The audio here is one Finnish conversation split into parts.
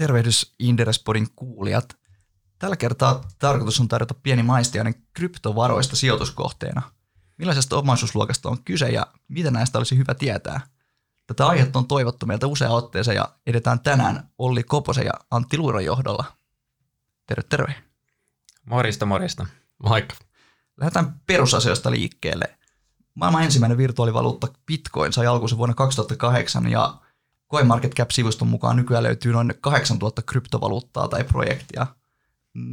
Tervehdys Inderespodin kuulijat. Tällä kertaa tarkoitus on tarjota pieni maistiainen kryptovaroista sijoituskohteena. Millaisesta omaisuusluokasta on kyse ja mitä näistä olisi hyvä tietää? Tätä aihetta on toivottu meiltä usea otteeseen ja edetään tänään Olli Koposen ja Antti Luuron johdolla. Terve, terve. Morista, morista. Moikka. Lähdetään perusasioista liikkeelle. Maailman ensimmäinen virtuaalivaluutta Bitcoin sai alkunsa vuonna 2008 ja CoinMarketCap-sivuston mukaan nykyään löytyy noin 8000 kryptovaluuttaa tai projektia.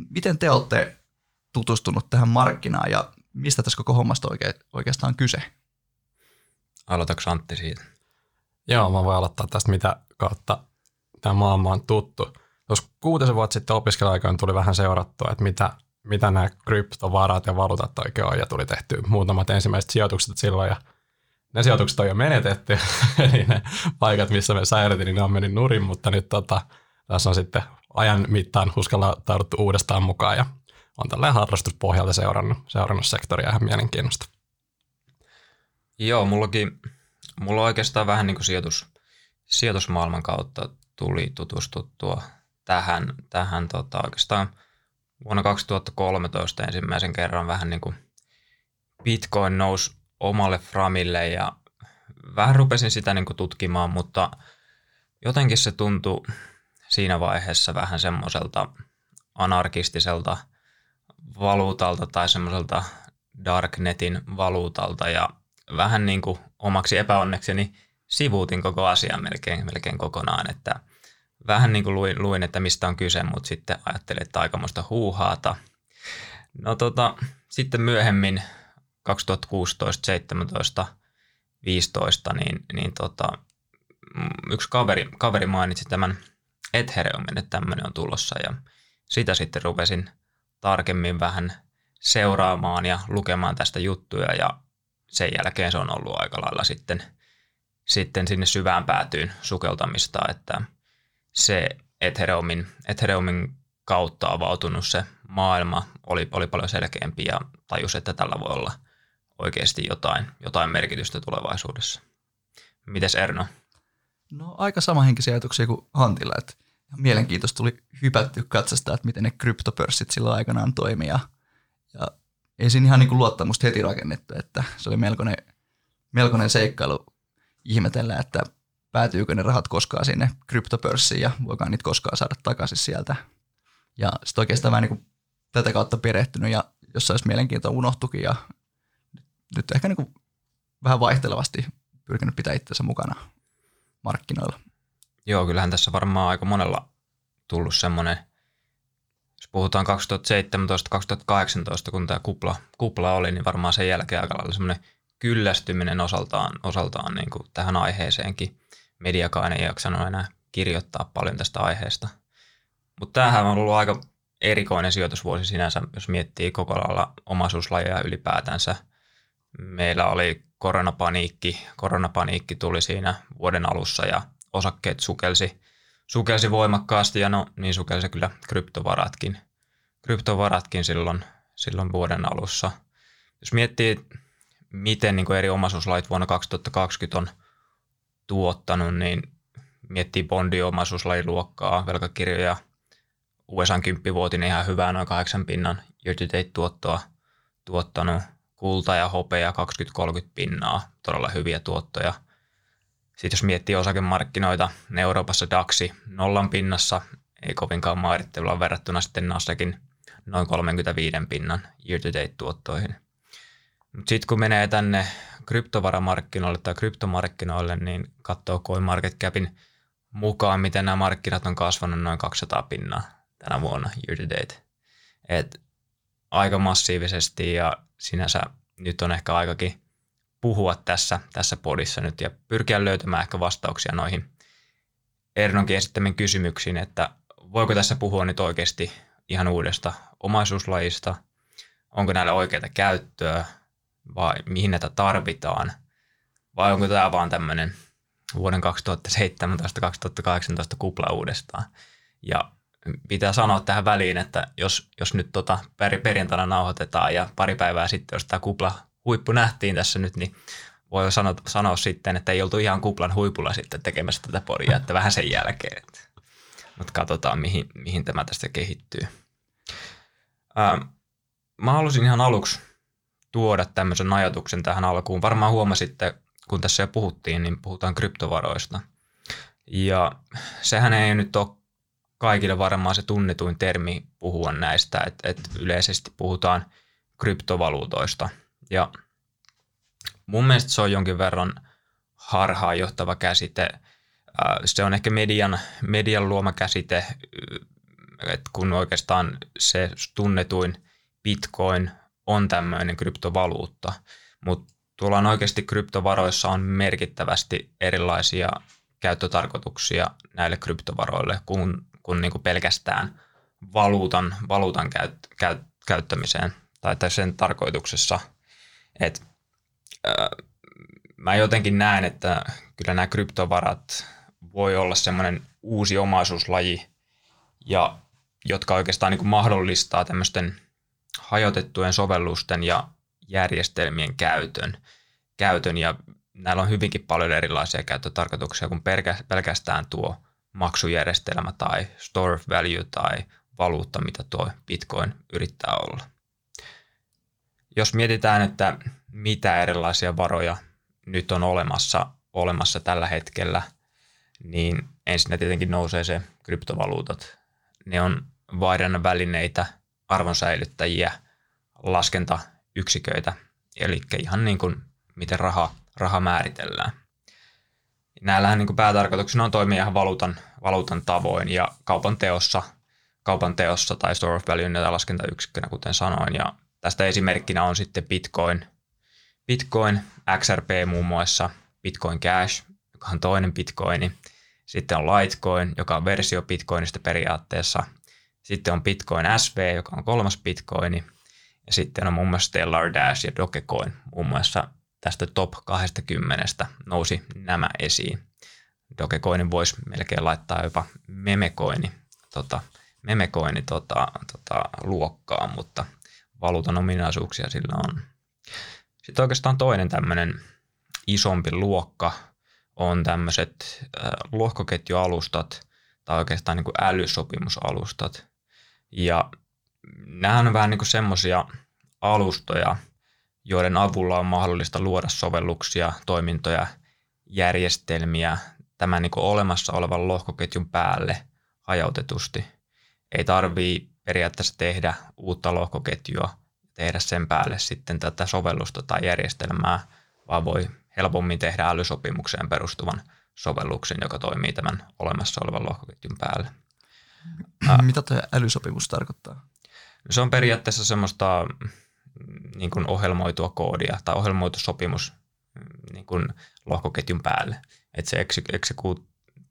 Miten te olette tutustunut tähän markkinaan ja mistä tässä koko hommasta oike- oikeastaan kyse? Aloitatko Antti siitä? Joo, mä voin aloittaa tästä, mitä kautta tämä maailma on tuttu. Tuossa kuutisen vuotta sitten opiskeluaikaan tuli vähän seurattua, että mitä, mitä nämä kryptovarat ja valuutat oikein on, ja tuli tehty muutamat ensimmäiset sijoitukset silloin, ja ne sijoitukset on jo menetetty, eli ne paikat, missä me säilytin, niin ne on mennyt nurin, mutta nyt tota, tässä on sitten ajan mittaan uskaltauduttu uudestaan mukaan, ja on tällä harrastuspohjalta seurannut, seurannut sektoria ihan mielenkiinnosta. Joo, mullakin, mulla oikeastaan vähän niin kuin sijoitus, sijoitusmaailman kautta tuli tutustuttua tähän, tähän tota, oikeastaan vuonna 2013 ensimmäisen kerran vähän niin kuin Bitcoin nousi omalle framille ja vähän rupesin sitä niin kuin tutkimaan, mutta jotenkin se tuntui siinä vaiheessa vähän semmoiselta anarkistiselta valuutalta tai semmoiselta darknetin valuutalta ja vähän niin kuin omaksi epäonnekseni sivuutin koko asian melkein, melkein kokonaan, että vähän niin kuin luin, luin, että mistä on kyse, mutta sitten ajattelin, että aikamoista huuhaata. No tota, sitten myöhemmin 2016, 17, 15, niin, niin tota, yksi kaveri, kaveri mainitsi tämän Ethereumin, että tämmöinen on tulossa ja sitä sitten rupesin tarkemmin vähän seuraamaan ja lukemaan tästä juttuja ja sen jälkeen se on ollut aika lailla sitten, sitten sinne syvään päätyyn sukeltamista, että se Ethereumin, Ethereumin kautta avautunut se maailma oli, oli paljon selkeämpi ja tajus, että tällä voi olla oikeasti jotain, jotain merkitystä tulevaisuudessa. Mites Erno? No aika samanhenkisiä ajatuksia kuin Hantilla, että mielenkiintoista tuli hypätty katsastaa, että miten ne kryptopörssit silloin aikanaan toimii ja, ei siinä ihan niin kuin luottamusta heti rakennettu, että se oli melkoinen, melkoinen seikkailu ihmetellä, että päätyykö ne rahat koskaan sinne kryptopörssiin ja voikaan niitä koskaan saada takaisin sieltä. Ja sitten oikeastaan vähän niin kuin tätä kautta perehtynyt ja jossain olisi mielenkiintoa unohtukin ja nyt ehkä niin kuin vähän vaihtelevasti pyrkinyt pitää itsensä mukana markkinoilla. Joo, kyllähän tässä varmaan aika monella tullut semmoinen, jos puhutaan 2017-2018, kun tämä kupla, kupla oli, niin varmaan sen jälkeen aika lailla semmoinen kyllästyminen osaltaan, osaltaan niin kuin tähän aiheeseenkin. Mediakaan ei jaksanut enää kirjoittaa paljon tästä aiheesta. Mutta tämähän on ollut aika erikoinen sijoitusvuosi sinänsä, jos miettii koko lailla omaisuuslajeja ylipäätänsä. Meillä oli koronapaniikki, koronapaniikki tuli siinä vuoden alussa ja osakkeet sukelsi, sukelsi voimakkaasti ja no niin sukelsi kyllä kryptovaratkin, kryptovaratkin silloin, silloin vuoden alussa. Jos miettii, miten niin eri omaisuuslait vuonna 2020 on tuottanut, niin miettii bondiomaisuuslajiluokkaa, velkakirjoja, USA 10 vuotinen ihan hyvää noin 8 pinnan year-to-date tuottoa tuottanut, kulta ja hopea 20-30 pinnaa, todella hyviä tuottoja – sitten jos miettii osakemarkkinoita, ne Euroopassa DAXi nollan pinnassa, ei kovinkaan mairittelua verrattuna sitten Nasdaqin noin 35 pinnan year-to-date tuottoihin. Mutta sitten kun menee tänne kryptovaramarkkinoille tai kryptomarkkinoille, niin katsoo CoinMarketCapin mukaan, miten nämä markkinat on kasvanut noin 200 pinnaa tänä vuonna year-to-date. Et aika massiivisesti ja sinänsä nyt on ehkä aikakin puhua tässä, tässä podissa nyt ja pyrkiä löytämään ehkä vastauksia noihin Ernonkin esittämiin kysymyksiin, että voiko tässä puhua nyt oikeasti ihan uudesta omaisuuslajista, onko näillä oikeita käyttöä vai mihin näitä tarvitaan vai onko tämä vaan tämmöinen vuoden 2017-2018 kupla uudestaan. Ja pitää sanoa tähän väliin, että jos, jos nyt tota perjantaina nauhoitetaan ja pari päivää sitten, jos tämä kupla huippu nähtiin tässä nyt, niin voi sanoa, sanoa sitten, että ei oltu ihan kuplan huipulla sitten tekemässä tätä podia, että vähän sen jälkeen. Mutta katsotaan, mihin, mihin tämä tästä kehittyy. Ää, mä halusin ihan aluksi tuoda tämmöisen ajatuksen tähän alkuun. Varmaan huomasitte, kun tässä jo puhuttiin, niin puhutaan kryptovaroista. Ja sehän ei nyt ole kaikille varmaan se tunnetuin termi puhua näistä, että, että yleisesti puhutaan kryptovaluutoista. Ja mun mielestä se on jonkin verran harhaan johtava käsite. Se on ehkä median, median luoma käsite, että kun oikeastaan se tunnetuin Bitcoin on tämmöinen kryptovaluutta, mutta tuolla on oikeasti kryptovaroissa on merkittävästi erilaisia käyttötarkoituksia näille kryptovaroille kuin, kuin, niin kuin pelkästään valuutan, valuutan käyt, käyt, käyttämiseen tai, tai sen tarkoituksessa. Et, äh, mä jotenkin näen, että kyllä nämä kryptovarat voi olla semmoinen uusi omaisuuslaji, ja, jotka oikeastaan niin kuin mahdollistaa tämmöisten hajotettujen sovellusten ja järjestelmien käytön. käytön ja näillä on hyvinkin paljon erilaisia käyttötarkoituksia kuin pelkästään tuo maksujärjestelmä tai store of value tai valuutta, mitä tuo Bitcoin yrittää olla. Jos mietitään, että mitä erilaisia varoja nyt on olemassa, olemassa tällä hetkellä, niin ensin tietenkin nousee se kryptovaluutat. Ne on vaihdannan välineitä, arvonsäilyttäjiä, laskentayksiköitä, eli ihan niin kuin miten raha, raha määritellään. Näillähän niin päätarkoituksena on toimia ihan valuutan, valuutan tavoin ja kaupan teossa, kaupan teossa tai store of value laskentayksikkönä, kuten sanoin. Ja tästä esimerkkinä on sitten Bitcoin, Bitcoin, XRP muun muassa, Bitcoin Cash, joka on toinen Bitcoini. Sitten on Litecoin, joka on versio Bitcoinista periaatteessa. Sitten on Bitcoin SV, joka on kolmas Bitcoini. Ja sitten on muun muassa Stellar Dash ja Dogecoin muun muassa tästä top 20 nousi nämä esiin. Dogecoinin voisi melkein laittaa jopa memekoini, tota, memekoini tota, tota, luokkaan, mutta valuutan ominaisuuksia sillä on. Sitten oikeastaan toinen tämmöinen isompi luokka on tämmöiset äh, lohkoketjualustat tai oikeastaan niin kuin älysopimusalustat. Ja nämä on vähän niin kuin semmoisia alustoja, joiden avulla on mahdollista luoda sovelluksia, toimintoja, järjestelmiä tämän niin olemassa olevan lohkoketjun päälle hajautetusti. Ei tarvii periaatteessa tehdä uutta lohkoketjua, tehdä sen päälle sitten tätä sovellusta tai järjestelmää, vaan voi helpommin tehdä älysopimukseen perustuvan sovelluksen, joka toimii tämän olemassa olevan lohkoketjun päälle. Mitä tuo älysopimus tarkoittaa? Se on periaatteessa semmoista niin kuin ohjelmoitua koodia tai ohjelmoitu sopimus mm, niin kuin lohkoketjun päälle. Että se execute,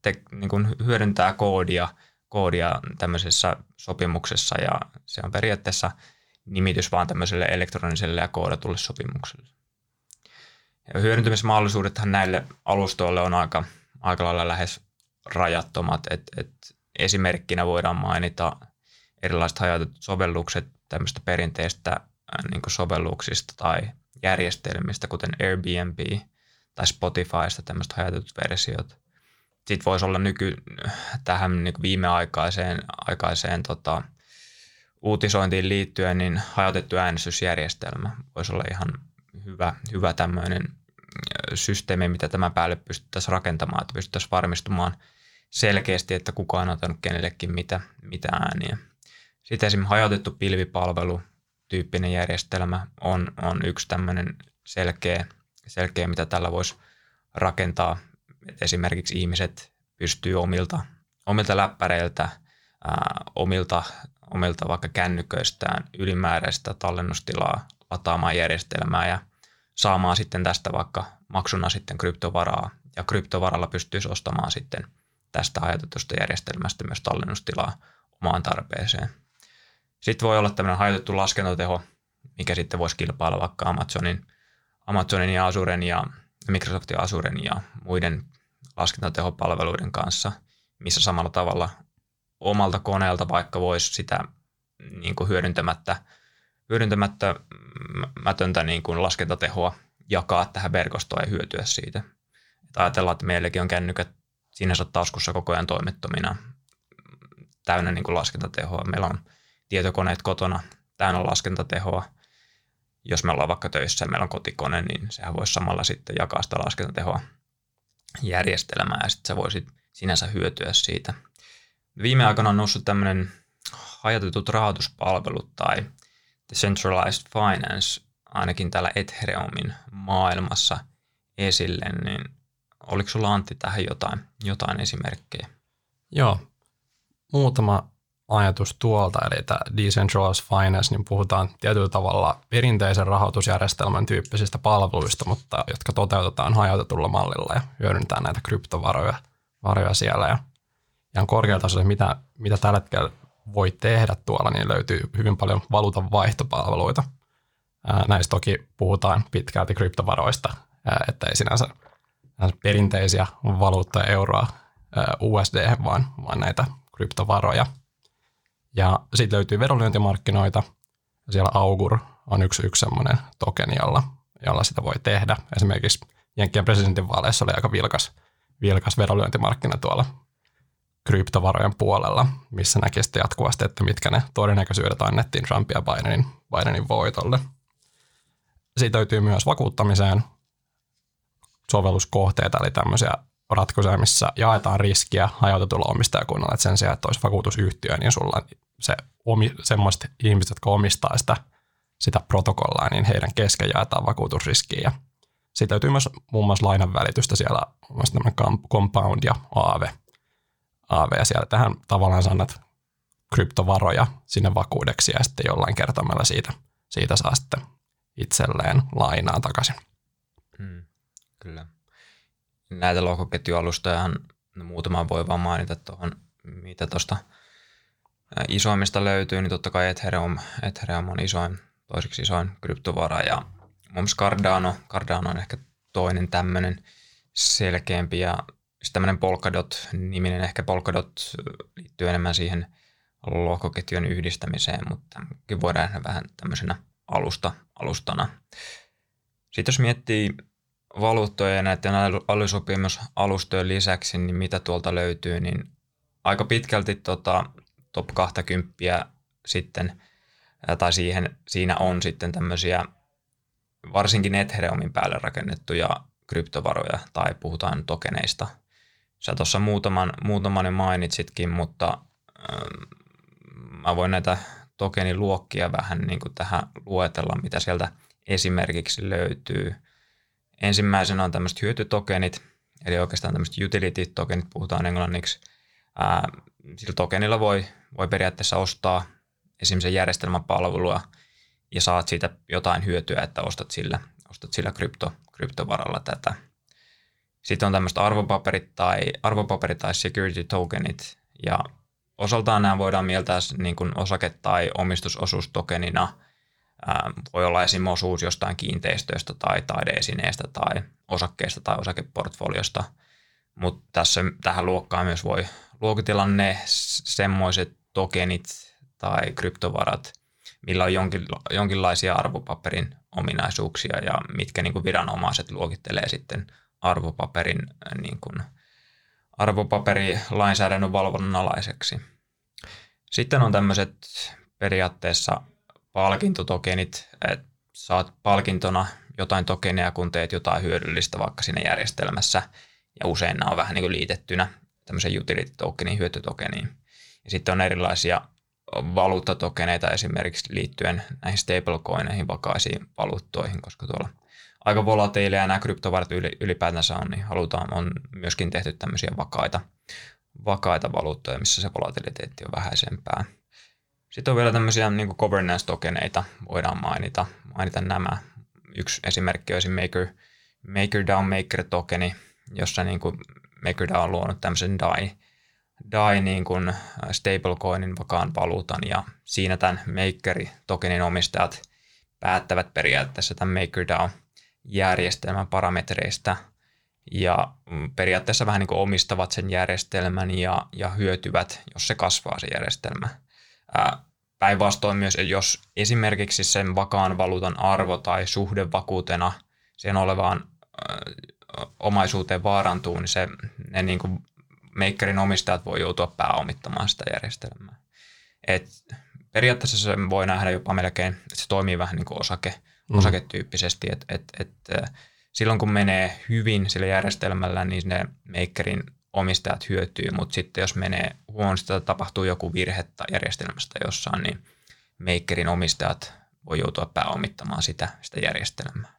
te, niin kuin hyödyntää koodia, koodia tämmöisessä sopimuksessa ja se on periaatteessa nimitys vaan tämmöiselle elektroniselle ja koodatulle sopimukselle. Ja hyödyntämismahdollisuudethan näille alustoille on aika, aika lailla lähes rajattomat. Et, et esimerkkinä voidaan mainita erilaiset hajautetut sovellukset tämmöistä perinteistä niin sovelluksista tai järjestelmistä, kuten Airbnb tai Spotifysta tämmöiset hajautetut versiot. Sitten voisi olla nyky, tähän niin viimeaikaiseen aikaiseen, tota, uutisointiin liittyen, niin hajautettu äänestysjärjestelmä voisi olla ihan hyvä, hyvä tämmöinen systeemi, mitä tämän päälle pystyttäisiin rakentamaan, että pystyttäisiin varmistumaan selkeästi, että kukaan on antanut kenellekin mitä, mitä ääniä. Sitten esimerkiksi hajautettu pilvipalvelu, tyyppinen järjestelmä on, on yksi tämmöinen selkeä, selkeä, mitä tällä voisi rakentaa. Et esimerkiksi ihmiset pystyy omilta, omilta läppäreiltä, ää, omilta, omilta vaikka kännyköistään ylimääräistä tallennustilaa lataamaan järjestelmää ja saamaan sitten tästä vaikka maksuna sitten kryptovaraa. Ja kryptovaralla pystyisi ostamaan sitten tästä hajautetusta järjestelmästä myös tallennustilaa omaan tarpeeseen. Sitten voi olla tämmöinen hajautettu laskentateho, mikä sitten voisi kilpailla vaikka Amazonin, Amazonin ja Azuren ja Microsoftin Azuren ja muiden laskentatehopalveluiden kanssa, missä samalla tavalla omalta koneelta vaikka voisi sitä niin kuin hyödyntämättä, hyödyntämättä mätöntä niin kuin laskentatehoa jakaa tähän verkostoon ja hyötyä siitä. Että ajatellaan, että meilläkin on kännykät sinänsä taskussa koko ajan toimettomina täynnä niin kuin laskentatehoa. Meillä on tietokoneet kotona täynnä laskentatehoa. Jos me ollaan vaikka töissä ja meillä on kotikone, niin sehän voisi samalla sitten jakaa sitä laskentatehoa järjestelmää ja sitten sä voisit sinänsä hyötyä siitä. Viime aikoina on noussut tämmöinen hajautetut rahoituspalvelut tai decentralized finance ainakin täällä Ethereumin maailmassa esille, niin oliko sulla Antti tähän jotain, jotain esimerkkejä? Joo, muutama ajatus tuolta, eli tämä decentralized finance, niin puhutaan tietyllä tavalla perinteisen rahoitusjärjestelmän tyyppisistä palveluista, mutta jotka toteutetaan hajautetulla mallilla ja hyödynnetään näitä kryptovaroja varoja siellä. Ja ihan korkeatasolla, mitä, mitä tällä hetkellä voi tehdä tuolla, niin löytyy hyvin paljon valuutan vaihtopalveluita. Näistä toki puhutaan pitkälti kryptovaroista, että ei sinänsä perinteisiä valuuttoja, euroa, USD, vaan, vaan näitä kryptovaroja. Ja sitten löytyy vedonlyöntimarkkinoita. Siellä Augur on yksi, yksi semmoinen tokeni, jolla, jolla sitä voi tehdä. Esimerkiksi Jenkkien presidentinvaaleissa oli aika vilkas, vilkas vedonlyöntimarkkina tuolla kryptovarojen puolella, missä näki sitten jatkuvasti, että mitkä ne todennäköisyydet annettiin Trumpin ja Bidenin, Bidenin voitolle. Siitä löytyy myös vakuuttamiseen sovelluskohteita, eli tämmöisiä ratkaisuja, missä jaetaan riskiä hajautetulla omistajakunnalla, että sen sijaan, että olisi vakuutusyhtiö, niin sulla se omi, semmoiset ihmiset, jotka omistaa sitä, sitä protokollaa, niin heidän kesken jaetaan vakuutusriskiä. Ja siitä löytyy myös muun muassa lainan välitystä siellä, myös tämmöinen compound ja AV. AV ja siellä tähän tavallaan sanat kryptovaroja sinne vakuudeksi ja sitten jollain kertomalla siitä, siitä saa sitten itselleen lainaa takaisin. Hmm, kyllä näitä lohkoketjualustojahan no muutama voi vaan mainita tuohon, mitä tuosta isoimmista löytyy, niin totta kai Ethereum, Ethereum on isoin, toiseksi isoin kryptovara ja mun Cardano, Cardano on ehkä toinen tämmöinen selkeämpi ja sitten tämmöinen Polkadot-niminen, ehkä Polkadot liittyy enemmän siihen lohkoketjujen yhdistämiseen, mutta voidaan nähdä vähän tämmöisenä alusta, alustana. Sitten jos miettii valuuttoja ja näiden älysopimusalustojen lisäksi, niin mitä tuolta löytyy, niin aika pitkälti tota, top 20 sitten, tai siihen, siinä on sitten tämmöisiä varsinkin Ethereumin päälle rakennettuja kryptovaroja tai puhutaan tokeneista. Sä tuossa muutaman, muutaman mainitsitkin, mutta ähm, mä voin näitä tokeniluokkia vähän niin kuin tähän luetella, mitä sieltä esimerkiksi löytyy – Ensimmäisenä on tämmöiset hyötytokenit, eli oikeastaan tämmöiset utility-tokenit, puhutaan englanniksi. Ää, sillä tokenilla voi, voi periaatteessa ostaa esimerkiksi järjestelmän palvelua ja saat siitä jotain hyötyä, että ostat sillä, ostat sillä krypto, kryptovaralla tätä. Sitten on tämmöistä arvopaperit tai, arvopaperit tai security tokenit ja osaltaan nämä voidaan mieltää niin kuin osake- tai omistusosuustokenina – voi olla esim. osuus jostain kiinteistöistä tai taideesineestä tai osakkeesta tai osakeportfoliosta, mutta tässä tähän luokkaan myös voi luokitella ne semmoiset tokenit tai kryptovarat, millä on jonkin, jonkinlaisia arvopaperin ominaisuuksia ja mitkä niin kuin viranomaiset luokittelee sitten arvopaperin niin kuin, arvopaperilainsäädännön valvonnan alaiseksi. Sitten on tämmöiset periaatteessa palkintotokenit, että saat palkintona jotain tokeneja, kun teet jotain hyödyllistä vaikka siinä järjestelmässä, ja usein nämä on vähän niin kuin liitettynä tämmöisen utility tokenin, hyötytokeniin. Ja sitten on erilaisia valuuttatokeneita esimerkiksi liittyen näihin stablecoineihin, vakaisiin valuuttoihin, koska tuolla aika volatiileja nämä kryptovarat ylipäätänsä on, niin halutaan, on myöskin tehty tämmöisiä vakaita, vakaita valuuttoja, missä se volatiliteetti on vähäisempää. Sitten on vielä tämmöisiä niin governance-tokeneita, voidaan mainita, mainita nämä. Yksi esimerkki olisi Maker, MakerDAO Maker-tokeni, jossa niin MakerDAO on luonut tämmöisen DAI, DAI niin kuin stablecoinin vakaan valuutan ja siinä tämän Maker-tokenin omistajat päättävät periaatteessa tämän MakerDAO-järjestelmän parametreista ja periaatteessa vähän niin kuin omistavat sen järjestelmän ja, ja hyötyvät, jos se kasvaa se järjestelmä – Päinvastoin myös, jos esimerkiksi sen vakaan valuutan arvo tai suhde vakuutena sen olevaan omaisuuteen vaarantuu, niin se, ne niin kuin Makerin omistajat voi joutua pääomittamaan sitä järjestelmää. Et periaatteessa se voi nähdä jopa melkein, että se toimii vähän niin kuin osake, mm. osaketyyppisesti, että et, et, silloin kun menee hyvin sillä järjestelmällä, niin ne Makerin omistajat hyötyy, mutta sitten jos menee huonosti tai tapahtuu joku virhe järjestelmästä jossain, niin Makerin omistajat voi joutua pääomittamaan sitä, sitä järjestelmää.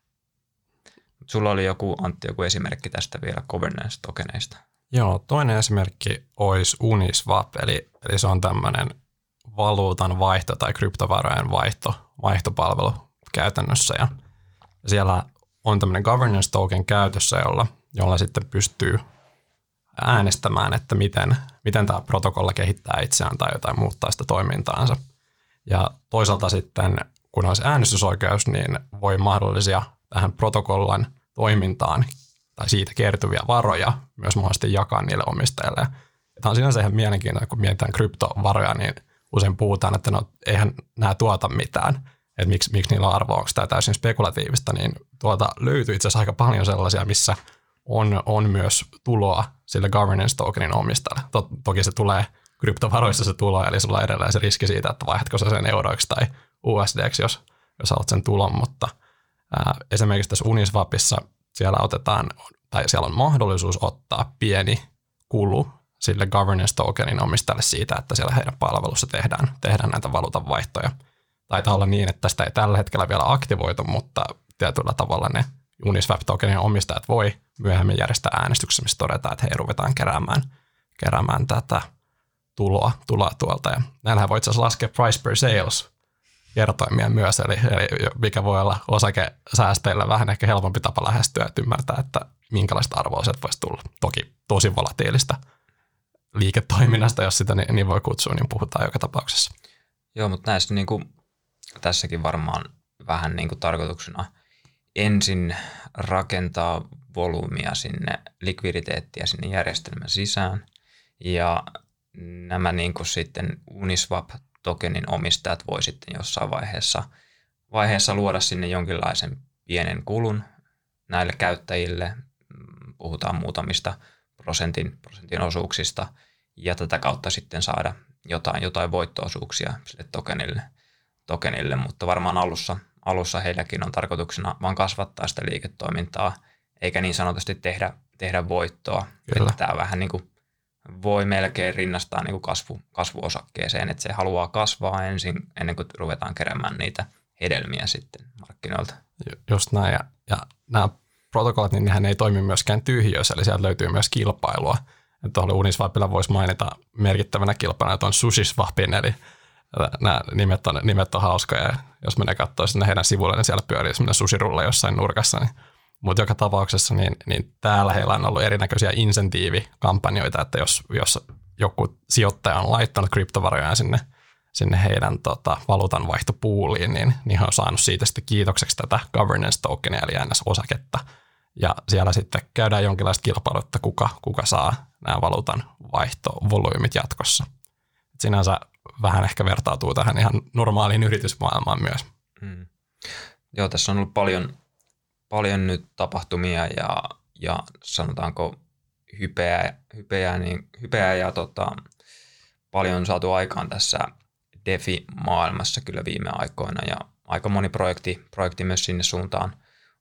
Sulla oli joku, Antti, joku esimerkki tästä vielä governance-tokeneista. Joo, toinen esimerkki olisi Uniswap, eli, eli se on tämmöinen valuutan vaihto tai kryptovarojen vaihto, vaihtopalvelu käytännössä. Ja siellä on tämmöinen governance token käytössä, jolla, jolla sitten pystyy äänestämään, että miten, miten tämä protokolla kehittää itseään tai jotain muuttaa sitä toimintaansa. Ja toisaalta sitten, kun olisi äänestysoikeus, niin voi mahdollisia tähän protokollan toimintaan tai siitä kertyviä varoja myös mahdollisesti jakaa niille omistajille. Tämä on sinänsä ihan mielenkiintoista, kun mietitään kryptovaroja, niin usein puhutaan, että no, eihän nämä tuota mitään, että miksi, miksi niillä on arvoa, onko tämä täysin spekulatiivista, niin tuota löytyy itse asiassa aika paljon sellaisia, missä on, on myös tuloa sille governance tokenin omistajalle. To, toki se tulee kryptovaroissa se tulo, eli sulla on edelleen se riski siitä, että vaihdatko sä sen euroiksi tai USDksi, jos, jos haluat sen tulon, mutta ää, esimerkiksi tässä Uniswapissa siellä otetaan, tai siellä on mahdollisuus ottaa pieni kulu sille governance tokenin omistajalle siitä, että siellä heidän palvelussa tehdään, tehdään näitä valuutan vaihtoja. Taitaa olla niin, että sitä ei tällä hetkellä vielä aktivoitu, mutta tietyllä tavalla ne Uniswap tokenin omistajat voi myöhemmin järjestää äänestyksessä, missä todetaan, että hei, ruvetaan keräämään, keräämään tätä tuloa, tuloa tuolta. Ja näillähän voi itse asiassa laskea price per sales kertoimia myös, eli, eli mikä voi olla osakesäästeillä vähän ehkä helpompi tapa lähestyä, että ymmärtää, että minkälaista arvoa sieltä voisi tulla. Toki tosi volatiilista liiketoiminnasta, jos sitä niin, niin voi kutsua, niin puhutaan joka tapauksessa. Joo, mutta näissä niin kuin, tässäkin varmaan vähän niin kuin tarkoituksena ensin rakentaa volyymia sinne, likviditeettiä sinne järjestelmän sisään ja nämä niin kuin sitten Uniswap tokenin omistajat voi sitten jossain vaiheessa, vaiheessa luoda sinne jonkinlaisen pienen kulun näille käyttäjille. Mm, puhutaan muutamista prosentin, prosentin osuuksista ja tätä kautta sitten saada jotain, jotain voittoosuuksia sille tokenille, tokenille, mutta varmaan alussa, alussa heilläkin on tarkoituksena vain kasvattaa sitä liiketoimintaa, eikä niin sanotusti tehdä, tehdä voittoa. Kyllä. Tämä vähän niin kuin voi melkein rinnastaa niin kuin kasvu, kasvuosakkeeseen, että se haluaa kasvaa ensin ennen kuin ruvetaan keräämään niitä hedelmiä sitten markkinoilta. Just näin, ja, ja nämä protokollat, niin nehän ei toimi myöskään tyhjössä, eli sieltä löytyy myös kilpailua. Tuolla Uniswapilla voisi mainita merkittävänä kilpailuna tuon SushiSwapin, eli nämä nimet on, nimet on hauskoja, jos menee katsoa sinne heidän sivuille, niin siellä pyörii semmoinen sushirulla jossain nurkassa, niin mutta joka tapauksessa niin, niin täällä heillä on ollut erinäköisiä insentiivikampanjoita, että jos, jos joku sijoittaja on laittanut kryptovaroja sinne, sinne heidän tota, valuutan vaihtopuuliin, niin, niin he on saanut siitä sitten kiitokseksi tätä governance tokenia, eli NS-osaketta. Ja siellä sitten käydään jonkinlaista kilpailua, että kuka, kuka saa nämä valuutan vaihtovolyymit jatkossa. Et sinänsä vähän ehkä vertautuu tähän ihan normaaliin yritysmaailmaan myös. Mm. Joo, tässä on ollut paljon paljon nyt tapahtumia ja, ja sanotaanko hypeä, hypeä, niin, hypeä ja tota, paljon on saatu aikaan tässä DeFi-maailmassa kyllä viime aikoina. Ja aika moni projekti, projekti myös sinne suuntaan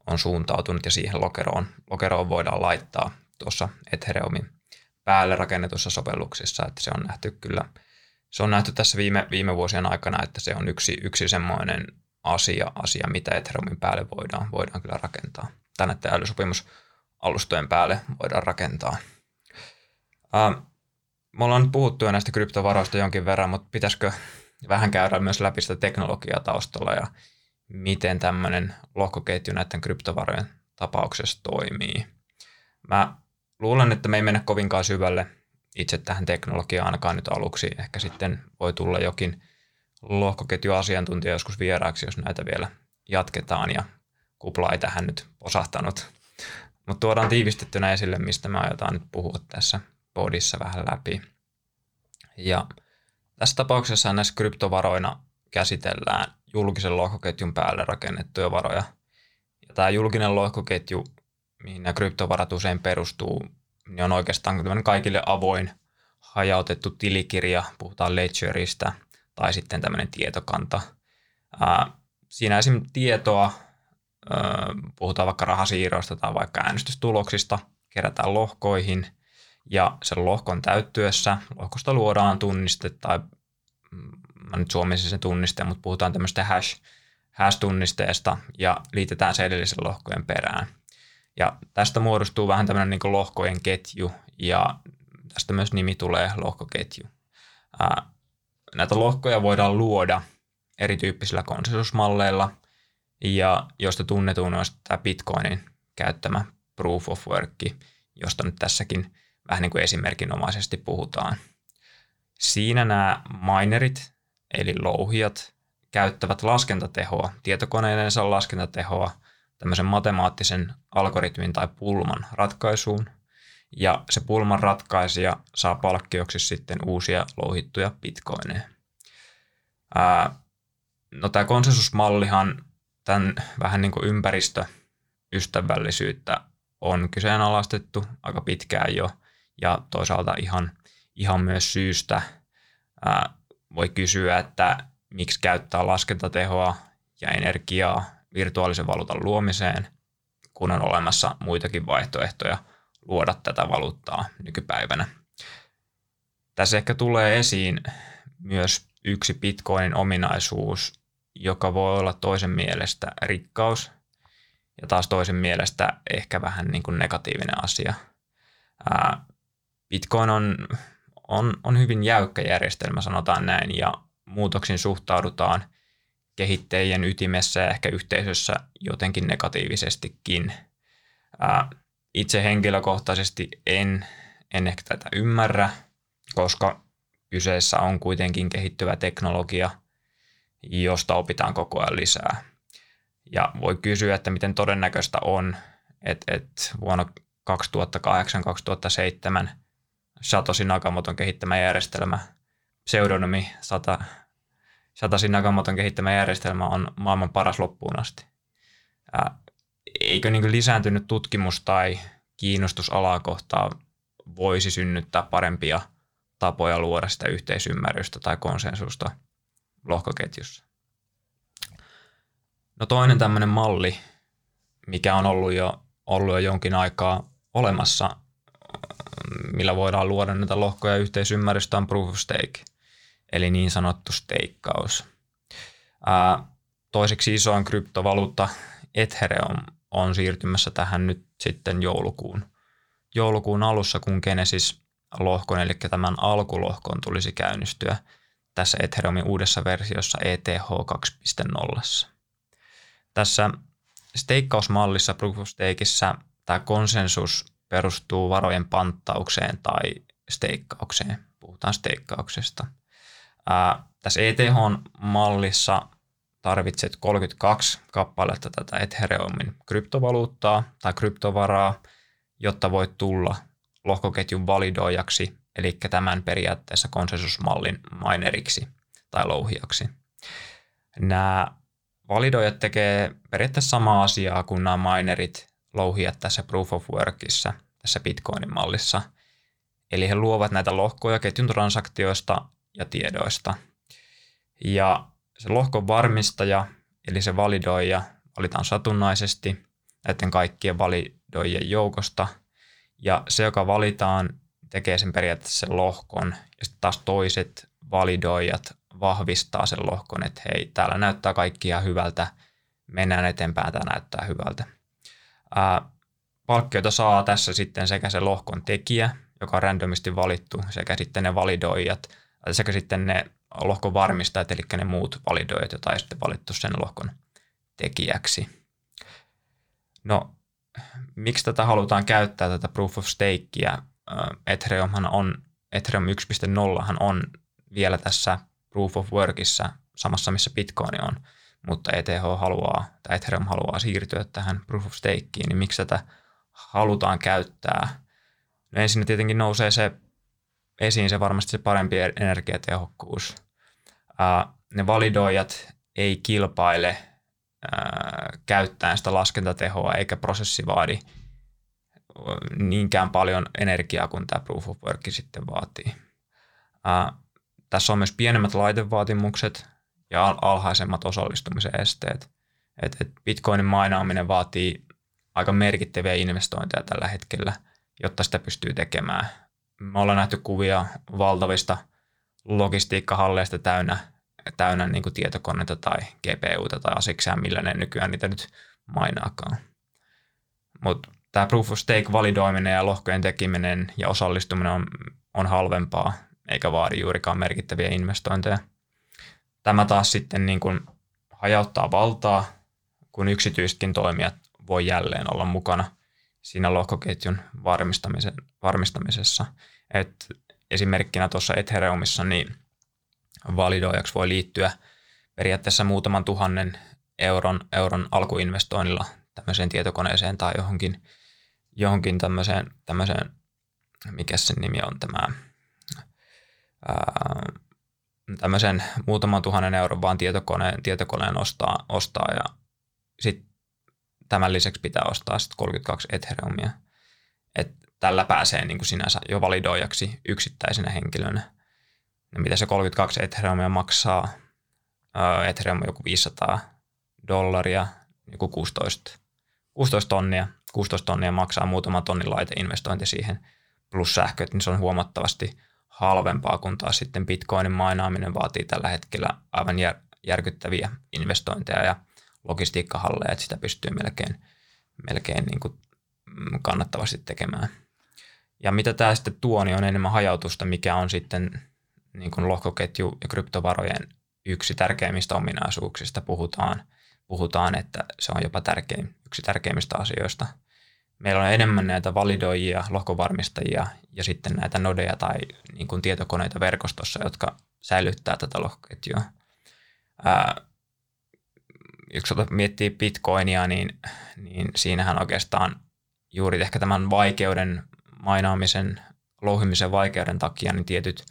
on suuntautunut ja siihen lokeroon, lokeroon voidaan laittaa tuossa Ethereumin päälle rakennetussa sovelluksessa, että se on nähty kyllä, se on nähty tässä viime, viime vuosien aikana, että se on yksi, yksi semmoinen asia, asia mitä Ethereumin päälle voidaan, voidaan kyllä rakentaa. Tai näiden älysopimusalustojen päälle voidaan rakentaa. Ää, me ollaan nyt puhuttu jo näistä kryptovaroista jonkin verran, mutta pitäisikö vähän käydä myös läpi sitä teknologiaa taustalla ja miten tämmöinen lohkoketju näiden kryptovarojen tapauksessa toimii. Mä luulen, että me ei mennä kovinkaan syvälle itse tähän teknologiaan ainakaan nyt aluksi. Ehkä sitten voi tulla jokin lohkoketjuasiantuntija joskus vieraaksi, jos näitä vielä jatketaan ja kupla ei tähän nyt posahtanut. Mutta tuodaan tiivistettynä esille, mistä me aiotaan nyt puhua tässä podissa vähän läpi. Ja tässä tapauksessa näissä kryptovaroina käsitellään julkisen lohkoketjun päälle rakennettuja varoja. Ja tämä julkinen lohkoketju, mihin nämä kryptovarat usein perustuu, niin on oikeastaan kaikille avoin hajautettu tilikirja, puhutaan ledgeristä, tai sitten tämmöinen tietokanta. Ää, siinä esim. tietoa, ää, puhutaan vaikka rahasiirroista tai vaikka äänestystuloksista, kerätään lohkoihin, ja sen lohkon täyttyessä lohkosta luodaan tunniste tai mm, mä nyt suomisin sen tunnisteen, mutta puhutaan tämmöistä hash, hash-tunnisteesta ja liitetään se edellisen lohkojen perään. Ja tästä muodostuu vähän tämmöinen niin lohkojen ketju ja tästä myös nimi tulee lohkoketju. Ää, näitä lohkoja voidaan luoda erityyppisillä konsensusmalleilla ja josta tunnetuin on tämä Bitcoinin käyttämä proof of work, josta nyt tässäkin vähän niin kuin esimerkinomaisesti puhutaan. Siinä nämä minerit, eli louhijat, käyttävät laskentatehoa, tietokoneidensa laskentatehoa tämmöisen matemaattisen algoritmin tai pulman ratkaisuun. Ja se pulman ratkaisija saa palkkioksi sitten uusia louhittuja bitcoineja. Ää, no tämä konsensusmallihan tämän vähän niin kuin ympäristöystävällisyyttä on kyseenalaistettu aika pitkään jo ja toisaalta ihan, ihan myös syystä ää, voi kysyä, että miksi käyttää laskentatehoa ja energiaa virtuaalisen valuutan luomiseen, kun on olemassa muitakin vaihtoehtoja luoda tätä valuuttaa nykypäivänä. Tässä ehkä tulee esiin myös yksi Bitcoinin ominaisuus, joka voi olla toisen mielestä rikkaus ja taas toisen mielestä ehkä vähän niin kuin negatiivinen asia. Bitcoin on, on, on hyvin jäykkä järjestelmä, sanotaan näin, ja muutoksiin suhtaudutaan kehittäjien ytimessä ja ehkä yhteisössä jotenkin negatiivisestikin. Itse henkilökohtaisesti en, en ehkä tätä ymmärrä, koska kyseessä on kuitenkin kehittyvä teknologia, josta opitaan koko ajan lisää. Ja voi kysyä, että miten todennäköistä on, että, että vuonna 2008-2007 Satoshi Nakamoton kehittämä järjestelmä, pseudonymi Sata, Satoshi Nakamoton kehittämä järjestelmä on maailman paras loppuun asti. Ää, eikö niin lisääntynyt tutkimus tai kiinnostus alaa kohtaan voisi synnyttää parempia tapoja luoda sitä yhteisymmärrystä tai konsensusta lohkoketjussa? No toinen tämmöinen malli, mikä on ollut jo, ollut jo jonkin aikaa olemassa, millä voidaan luoda näitä lohkoja yhteisymmärrystä on proof of stake, eli niin sanottu steikkaus. toiseksi isoin kryptovaluutta Ethereum on siirtymässä tähän nyt sitten joulukuun, joulukuun alussa, kun Genesis-lohkon, eli tämän alkulohkon tulisi käynnistyä tässä Ethereumin uudessa versiossa ETH 2.0. Tässä steikkausmallissa Proof of Stakeissa tämä konsensus perustuu varojen panttaukseen tai steikkaukseen. Puhutaan steikkauksesta. Ää, tässä ETH-mallissa tarvitset 32 kappaletta tätä Ethereumin kryptovaluuttaa tai kryptovaraa, jotta voit tulla lohkoketjun validoijaksi, eli tämän periaatteessa konsensusmallin mineriksi tai louhijaksi. Nämä validoijat tekee periaatteessa samaa asiaa kuin nämä minerit louhijat tässä proof of workissa, tässä Bitcoinin mallissa. Eli he luovat näitä lohkoja ketjun transaktioista ja tiedoista. Ja se lohkon varmistaja, eli se validoija, valitaan satunnaisesti näiden kaikkien validoijien joukosta. Ja se, joka valitaan, tekee sen periaatteessa sen lohkon. Ja sitten taas toiset validoijat vahvistaa sen lohkon, että hei, täällä näyttää kaikki ihan hyvältä, mennään eteenpäin, tämä näyttää hyvältä. Ää, palkkioita saa tässä sitten sekä se lohkon tekijä, joka on randomisti valittu, sekä sitten ne validoijat, sekä sitten ne lohkon varmistajat, eli ne muut validoijat, joita ei sitten valittu sen lohkon tekijäksi. No, miksi tätä halutaan käyttää, tätä proof of stakea? Ethereumhan on, Ethereum 1.0 on vielä tässä proof of workissa samassa, missä Bitcoin on, mutta ETH haluaa, tai Ethereum haluaa siirtyä tähän proof of stakeen, niin miksi tätä halutaan käyttää? No ensin tietenkin nousee se esiin se varmasti se parempi energiatehokkuus. Ne validoijat ei kilpaile käyttäen sitä laskentatehoa eikä prosessi vaadi niinkään paljon energiaa kuin tämä proof of work sitten vaatii. Tässä on myös pienemmät laitevaatimukset ja alhaisemmat osallistumisen esteet. Et, et Bitcoinin mainaaminen vaatii aika merkittäviä investointeja tällä hetkellä, jotta sitä pystyy tekemään. Me ollaan nähty kuvia valtavista logistiikkahalleista täynnä, täynnä niin tietokoneita tai GPUta tai asiksia, millä ne nykyään niitä nyt mainaakaan. Mutta tämä proof of stake validoiminen ja lohkojen tekeminen ja osallistuminen on, on halvempaa, eikä vaadi juurikaan merkittäviä investointeja. Tämä taas sitten niin kuin hajauttaa valtaa, kun yksityisetkin toimijat voi jälleen olla mukana siinä lohkoketjun varmistamisen, varmistamisessa. Et esimerkkinä tuossa Ethereumissa niin validoijaksi voi liittyä periaatteessa muutaman tuhannen euron, euron alkuinvestoinnilla tämmöiseen tietokoneeseen tai johonkin, johonkin tämmöiseen, tämmöiseen, mikä sen nimi on tämä, ää, tämmöisen muutaman tuhannen euron vaan tietokoneen, tietokoneen ostaa, ostaa ja sitten tämän lisäksi pitää ostaa sitten 32 Ethereumia. Et tällä pääsee niin kuin sinänsä jo validoijaksi yksittäisenä henkilönä. Ja mitä se 32 Ethereumia maksaa? Ethereum on joku 500 dollaria, joku 16, 16 tonnia. 16 tonnia maksaa muutama tonnin laiteinvestointi siihen plus sähköt, niin se on huomattavasti halvempaa, kun taas sitten bitcoinin mainaaminen vaatii tällä hetkellä aivan jär, järkyttäviä investointeja ja logistiikkahalleja, että sitä pystyy melkein, melkein niin kuin mm, kannattavasti tekemään. Ja mitä tämä sitten tuo, niin on enemmän hajautusta, mikä on sitten niin kuin lohkoketju ja kryptovarojen yksi tärkeimmistä ominaisuuksista. Puhutaan, puhutaan, että se on jopa tärkein, yksi tärkeimmistä asioista. Meillä on enemmän näitä validoijia, lohkovarmistajia ja sitten näitä nodeja tai niin kuin tietokoneita verkostossa, jotka säilyttää tätä lohkoketjua. Ää, jos miettii bitcoinia, niin, niin siinähän oikeastaan juuri ehkä tämän vaikeuden, mainaamisen, louhimisen vaikeuden takia, niin tietyt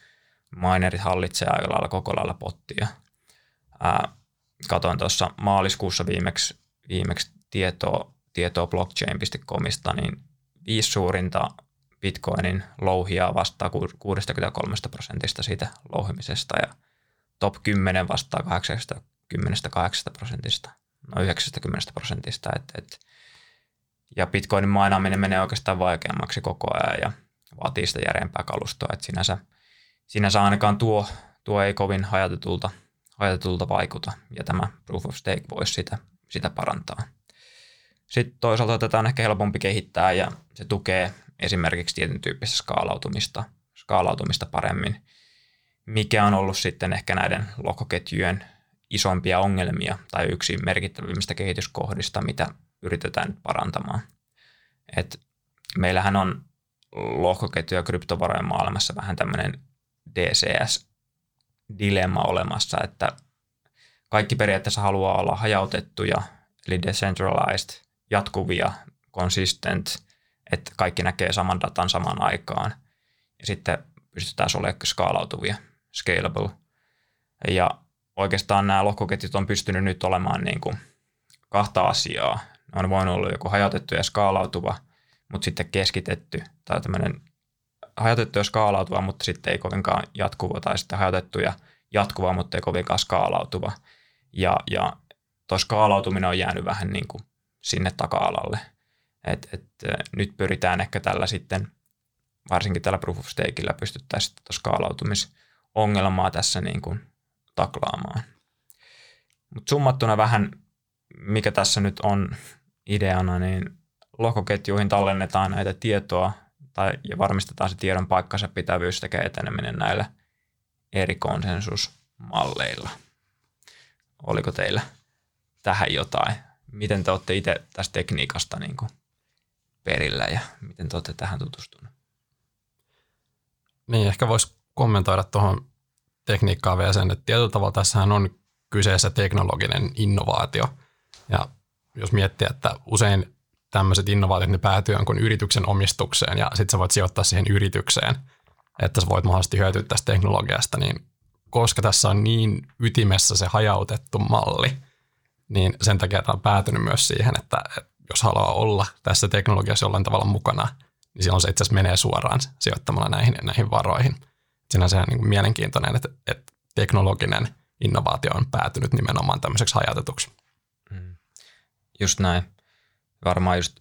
minerit hallitsee aika lailla koko lailla pottia. Ää, katoin tuossa maaliskuussa viimeksi, viimeksi tietoa, tietoa blockchain.comista, niin viisi suurinta Bitcoinin louhia vastaa 63 prosentista siitä louhimisesta ja top 10 vastaa 88 prosentista, no 90 prosentista. Et, et, ja Bitcoinin mainaaminen menee oikeastaan vaikeammaksi koko ajan ja vaatii sitä järempää kalustoa, että sinänsä, sinänsä ainakaan tuo, tuo ei kovin hajautetulta, hajautetulta vaikuta ja tämä Proof of Stake voisi sitä, sitä parantaa. Sitten toisaalta tätä on ehkä helpompi kehittää ja se tukee esimerkiksi tietyn tyyppistä skaalautumista, skaalautumista paremmin, mikä on ollut sitten ehkä näiden lohkoketjujen isompia ongelmia tai yksi merkittävimmistä kehityskohdista, mitä yritetään nyt parantamaan. Et meillähän on lohkoketju- ja kryptovarojen maailmassa vähän tämmöinen DCS-dilemma olemassa, että kaikki periaatteessa haluaa olla hajautettuja, eli decentralized, jatkuvia, consistent, että kaikki näkee saman datan samaan aikaan. Ja sitten pystytään olemaan skaalautuvia, scalable. Ja oikeastaan nämä lohkoketjut on pystynyt nyt olemaan niin kuin kahta asiaa. On voinut olla joku hajautettu ja skaalautuva, mutta sitten keskitetty tai tämmöinen hajautettu ja skaalautuva, mutta sitten ei kovinkaan jatkuva tai sitten hajautettu ja jatkuva, mutta ei kovinkaan skaalautuva. Ja, ja tuo skaalautuminen on jäänyt vähän niin kuin sinne taka-alalle. Et, et, nyt pyritään ehkä tällä sitten, varsinkin tällä proof of stakeillä pystyttäisiin tuota skaalautumisongelmaa tässä niin kuin taklaamaan. Mutta summattuna vähän, mikä tässä nyt on ideana, niin lohkoketjuihin tallennetaan näitä tietoa tai, ja varmistetaan se tiedon paikkansa pitävyys sekä eteneminen näillä eri konsensusmalleilla. Oliko teillä tähän jotain? Miten te olette itse tästä tekniikasta niin kuin perillä ja miten te olette tähän tutustunut? Niin, ehkä voisi kommentoida tuohon tekniikkaa vielä sen, että tietyllä tavalla tässähän on kyseessä teknologinen innovaatio. Ja jos miettii, että usein tämmöiset innovaatiot ne päätyy jonkun yrityksen omistukseen ja sitten sä voit sijoittaa siihen yritykseen, että sä voit mahdollisesti hyötyä tästä teknologiasta, niin koska tässä on niin ytimessä se hajautettu malli, niin sen takia tämä on päätynyt myös siihen, että jos haluaa olla tässä teknologiassa jollain tavalla mukana, niin silloin se itse asiassa menee suoraan sijoittamalla näihin, näihin varoihin. Siinä on niin mielenkiintoinen, että, että teknologinen innovaatio on päätynyt nimenomaan tämmöiseksi hajautetuksi. Just näin. Varmaan just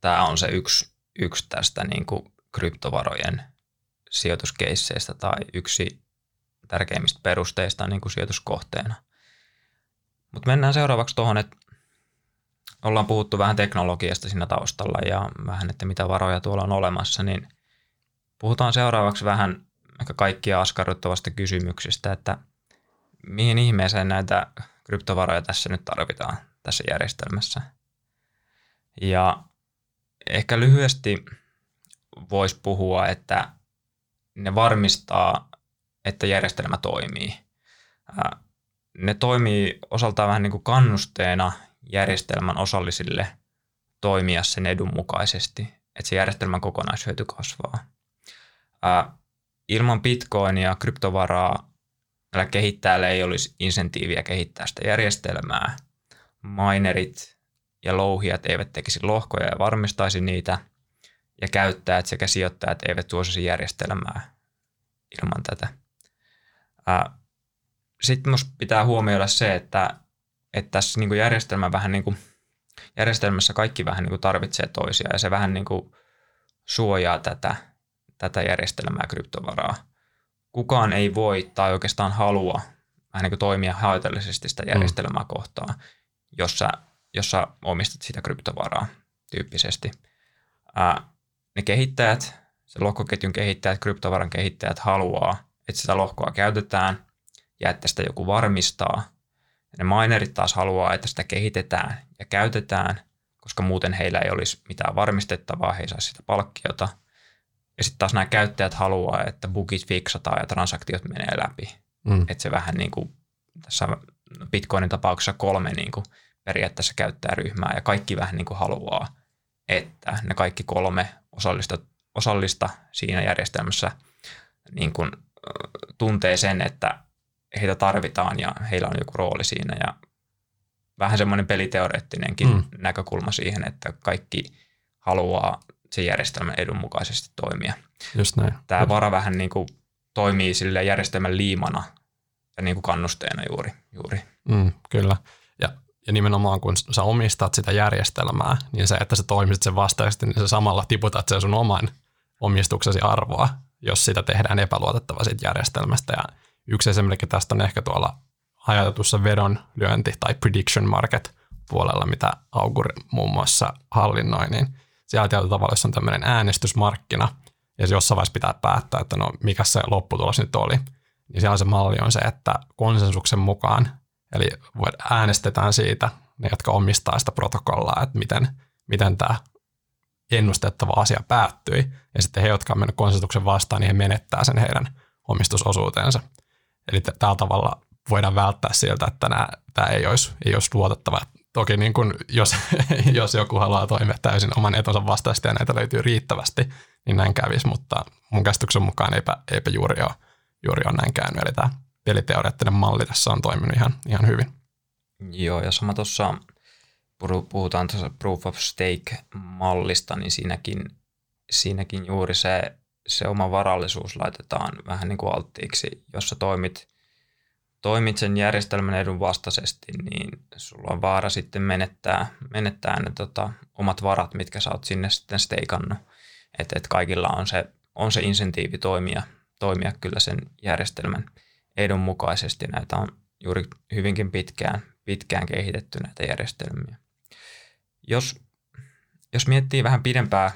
tämä on se yksi, yksi tästä niin kuin kryptovarojen sijoituskeisseistä tai yksi tärkeimmistä perusteista niin kuin sijoituskohteena. Mutta mennään seuraavaksi tuohon, että ollaan puhuttu vähän teknologiasta siinä taustalla ja vähän, että mitä varoja tuolla on olemassa, niin puhutaan seuraavaksi vähän ehkä kaikkia askarruttavasta kysymyksistä, että mihin ihmeeseen näitä kryptovaroja tässä nyt tarvitaan tässä järjestelmässä. Ja ehkä lyhyesti voisi puhua, että ne varmistaa, että järjestelmä toimii. Ne toimii osaltaan vähän niin kuin kannusteena järjestelmän osallisille toimia sen edun mukaisesti, että se järjestelmän kokonaishyöty kasvaa. Ilman bitcoinia, kryptovaraa, näillä kehittäjällä ei olisi insentiiviä kehittää sitä järjestelmää. Minerit ja louhijat eivät tekisi lohkoja ja varmistaisi niitä, ja käyttäjät sekä sijoittajat eivät suosisi järjestelmää ilman tätä. Sitten minusta pitää huomioida se, että, että tässä niin kuin järjestelmä vähän niin kuin, järjestelmässä kaikki vähän niin kuin tarvitsee toisiaan ja se vähän niin kuin suojaa tätä, tätä järjestelmää kryptovaraa. Kukaan ei voi tai oikeastaan halua vähän niin kuin toimia haitallisesti sitä järjestelmää mm. kohtaan, jossa, jossa omistat sitä kryptovaraa tyyppisesti. Ää, ne kehittäjät, se lohkoketjun kehittäjät, kryptovaran kehittäjät haluaa, että sitä lohkoa käytetään ja että sitä joku varmistaa. Ja ne minerit taas haluaa, että sitä kehitetään ja käytetään, koska muuten heillä ei olisi mitään varmistettavaa, he ei saa sitä palkkiota. Ja sitten taas nämä käyttäjät haluaa, että bugit fiksataan ja transaktiot menee läpi. Mm. Että se vähän niin kuin tässä Bitcoinin tapauksessa kolme niin kuin periaatteessa käyttäjäryhmää ja kaikki vähän niin kuin haluaa, että ne kaikki kolme osallista, osallista siinä järjestelmässä niin kuin, tuntee sen, että heitä tarvitaan ja heillä on joku rooli siinä ja vähän semmoinen peliteoreettinenkin mm. näkökulma siihen, että kaikki haluaa sen järjestelmän edun mukaisesti toimia. Just näin. Tämä vara vähän niin kuin toimii sille järjestelmän liimana ja niin kuin kannusteena juuri. juuri. Mm, kyllä. Ja, nimenomaan kun sä omistat sitä järjestelmää, niin se, että sä toimisit sen vastaisesti, niin sä samalla tiputat sen sun oman omistuksesi arvoa, jos sitä tehdään epäluotettava siitä järjestelmästä. Ja Yksi esimerkki tästä on ehkä tuolla hajautetussa vedonlyönti- tai prediction market puolella, mitä Augur muun muassa hallinnoi, niin siellä tietyllä tavalla, jos on tämmöinen äänestysmarkkina, ja jossain vaiheessa pitää päättää, että no mikä se lopputulos nyt oli, niin siellä se malli on se, että konsensuksen mukaan, eli äänestetään siitä, ne jotka omistaa sitä protokollaa, että miten, miten tämä ennustettava asia päättyi, ja sitten he, jotka on mennyt konsensuksen vastaan, niin he menettää sen heidän omistusosuutensa. Eli tällä tavalla voidaan välttää siltä, että nämä, tämä ei olisi, ei olisi luotettava. Toki niin kuin, jos, jos joku haluaa toimia täysin oman etonsa vastaisesti ja näitä löytyy riittävästi, niin näin kävisi, mutta mun käsityksen mukaan eipä, eipä juuri, ole, juuri ole näin käynyt. Eli tämä peliteoreettinen malli tässä on toiminut ihan, ihan hyvin. Joo, ja sama tuossa puhutaan tuossa proof of stake-mallista, niin siinäkin, siinäkin juuri se se oma varallisuus laitetaan vähän niin kuin alttiiksi. Jos sä toimit, toimit sen järjestelmän edun vastaisesti, niin sulla on vaara sitten menettää, menettää ne tota, omat varat, mitkä sä oot sinne sitten steikannut. Että et kaikilla on se, on se insentiivi toimia, toimia kyllä sen järjestelmän edun mukaisesti. Näitä on juuri hyvinkin pitkään, pitkään kehitetty näitä järjestelmiä. Jos, jos miettii vähän pidempää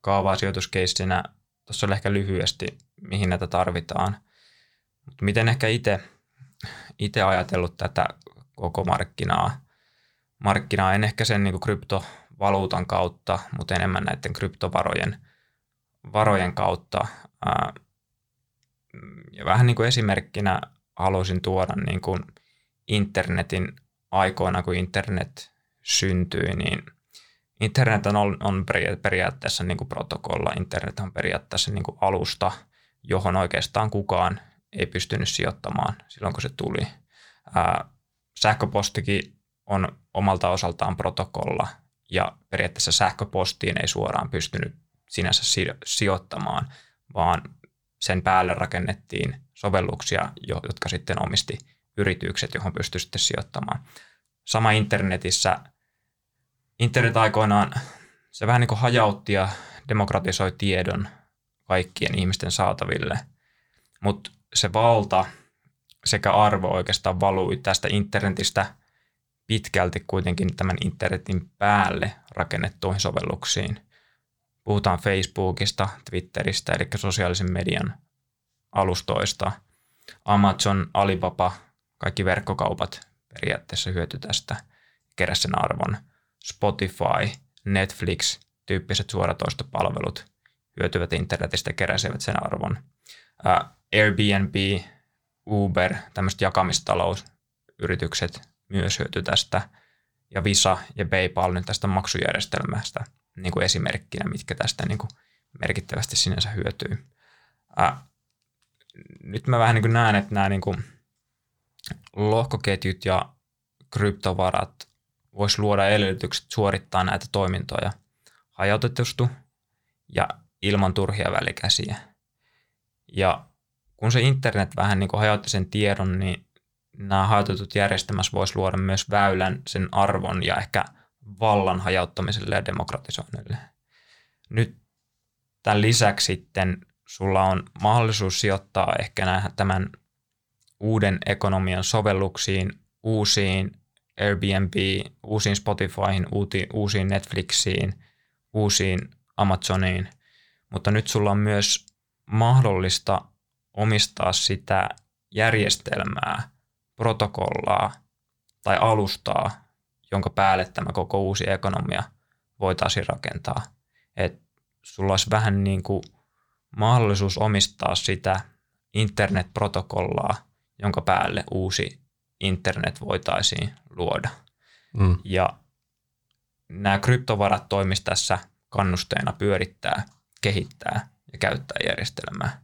kaavaa sijoituskeissinä Tuossa oli ehkä lyhyesti, mihin näitä tarvitaan. Mutta miten ehkä itse ajatellut tätä koko markkinaa? Markkinaa en ehkä sen niin kryptovaluutan kautta, mutta enemmän näiden kryptovarojen varojen kautta. Ja vähän niin kuin esimerkkinä haluaisin tuoda niin kuin internetin aikoina, kun internet syntyi, niin – Internet on, on periaatteessa niin kuin protokolla, internet on periaatteessa niin kuin alusta, johon oikeastaan kukaan ei pystynyt sijoittamaan silloin, kun se tuli. Ää, sähköpostikin on omalta osaltaan protokolla, ja periaatteessa sähköpostiin ei suoraan pystynyt sinänsä sijoittamaan, vaan sen päälle rakennettiin sovelluksia, jotka sitten omisti yritykset, johon pystyi sitten sijoittamaan. Sama internetissä, internet aikoinaan, se vähän niin kuin hajautti ja demokratisoi tiedon kaikkien ihmisten saataville, mutta se valta sekä arvo oikeastaan valui tästä internetistä pitkälti kuitenkin tämän internetin päälle rakennettuihin sovelluksiin. Puhutaan Facebookista, Twitteristä, eli sosiaalisen median alustoista. Amazon, Alibaba, kaikki verkkokaupat periaatteessa hyöty tästä, keräsi sen arvon. Spotify, Netflix, tyyppiset suoratoistopalvelut hyötyvät internetistä ja keräsivät sen arvon. Airbnb, Uber, tämmöiset jakamistalousyritykset myös hyöty tästä. Ja Visa ja PayPal nyt tästä maksujärjestelmästä niin kuin esimerkkinä, mitkä tästä niin kuin merkittävästi sinänsä hyötyy. Ää, nyt mä vähän niin kuin näen, että nämä niin kuin lohkoketjut ja kryptovarat voisi luoda edellytykset suorittaa näitä toimintoja hajautetusti ja ilman turhia välikäsiä. Ja kun se internet vähän niin kuin hajautti sen tiedon, niin nämä hajautetut järjestelmät voisi luoda myös väylän sen arvon ja ehkä vallan hajauttamiselle ja demokratisoinnille. Nyt tämän lisäksi sitten sulla on mahdollisuus sijoittaa ehkä tämän uuden ekonomian sovelluksiin, uusiin Airbnb, uusiin Spotifyhin, uusiin Netflixiin, uusiin Amazoniin, mutta nyt sulla on myös mahdollista omistaa sitä järjestelmää, protokollaa tai alustaa, jonka päälle tämä koko uusi ekonomia voitaisiin rakentaa. Et sulla olisi vähän niin kuin mahdollisuus omistaa sitä internetprotokollaa, jonka päälle uusi internet voitaisiin luoda. Mm. Ja nämä kryptovarat toimisi tässä kannusteena pyörittää, kehittää ja käyttää järjestelmää.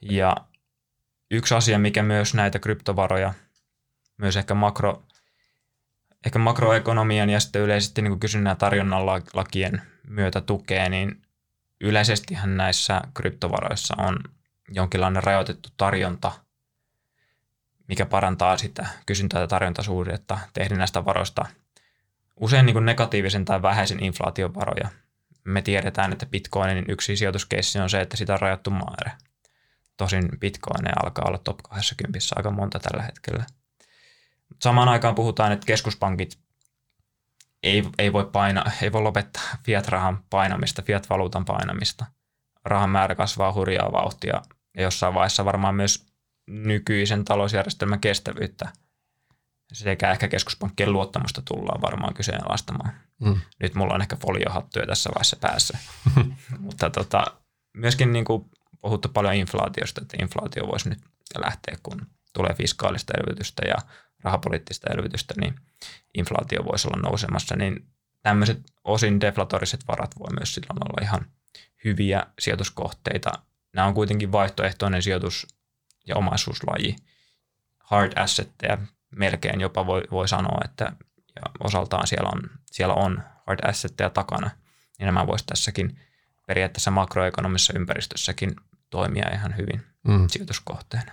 Ja yksi asia, mikä myös näitä kryptovaroja, myös ehkä makro, ehkä makroekonomian ja sitten yleisesti niin kysynnän tarjonnan lakien myötä tukee, niin yleisestihän näissä kryptovaroissa on jonkinlainen rajoitettu tarjonta, mikä parantaa sitä kysyntää ja tarjontasuhdetta tehdä näistä varoista usein niin negatiivisen tai vähäisen inflaation varoja. Me tiedetään, että Bitcoinin yksi sijoituskeissi on se, että sitä on rajattu määrä. Tosin Bitcoin alkaa olla top 20 aika monta tällä hetkellä. Samaan aikaan puhutaan, että keskuspankit ei, ei, voi, paina, ei voi lopettaa fiat-rahan painamista, fiat-valuutan painamista. Rahan määrä kasvaa hurjaa vauhtia ja jossain vaiheessa varmaan myös nykyisen talousjärjestelmän kestävyyttä sekä ehkä keskuspankkien luottamusta tullaan varmaan kyseenalaistamaan. Mm. Nyt mulla on ehkä foliohattuja tässä vaiheessa päässä. Mutta tota, myöskin niin kuin puhuttu paljon inflaatiosta, että inflaatio voisi nyt lähteä, kun tulee fiskaalista elvytystä ja rahapoliittista elvytystä, niin inflaatio voisi olla nousemassa, niin tämmöiset osin deflatoriset varat voi myös silloin olla ihan hyviä sijoituskohteita. Nämä on kuitenkin vaihtoehtoinen sijoitus- ja omaisuuslaji. Hard assetteja melkein jopa voi, voi sanoa, että ja osaltaan siellä on, siellä on hard assetteja takana, niin nämä voisi tässäkin periaatteessa makroekonomisessa ympäristössäkin toimia ihan hyvin mm. sijoituskohteena.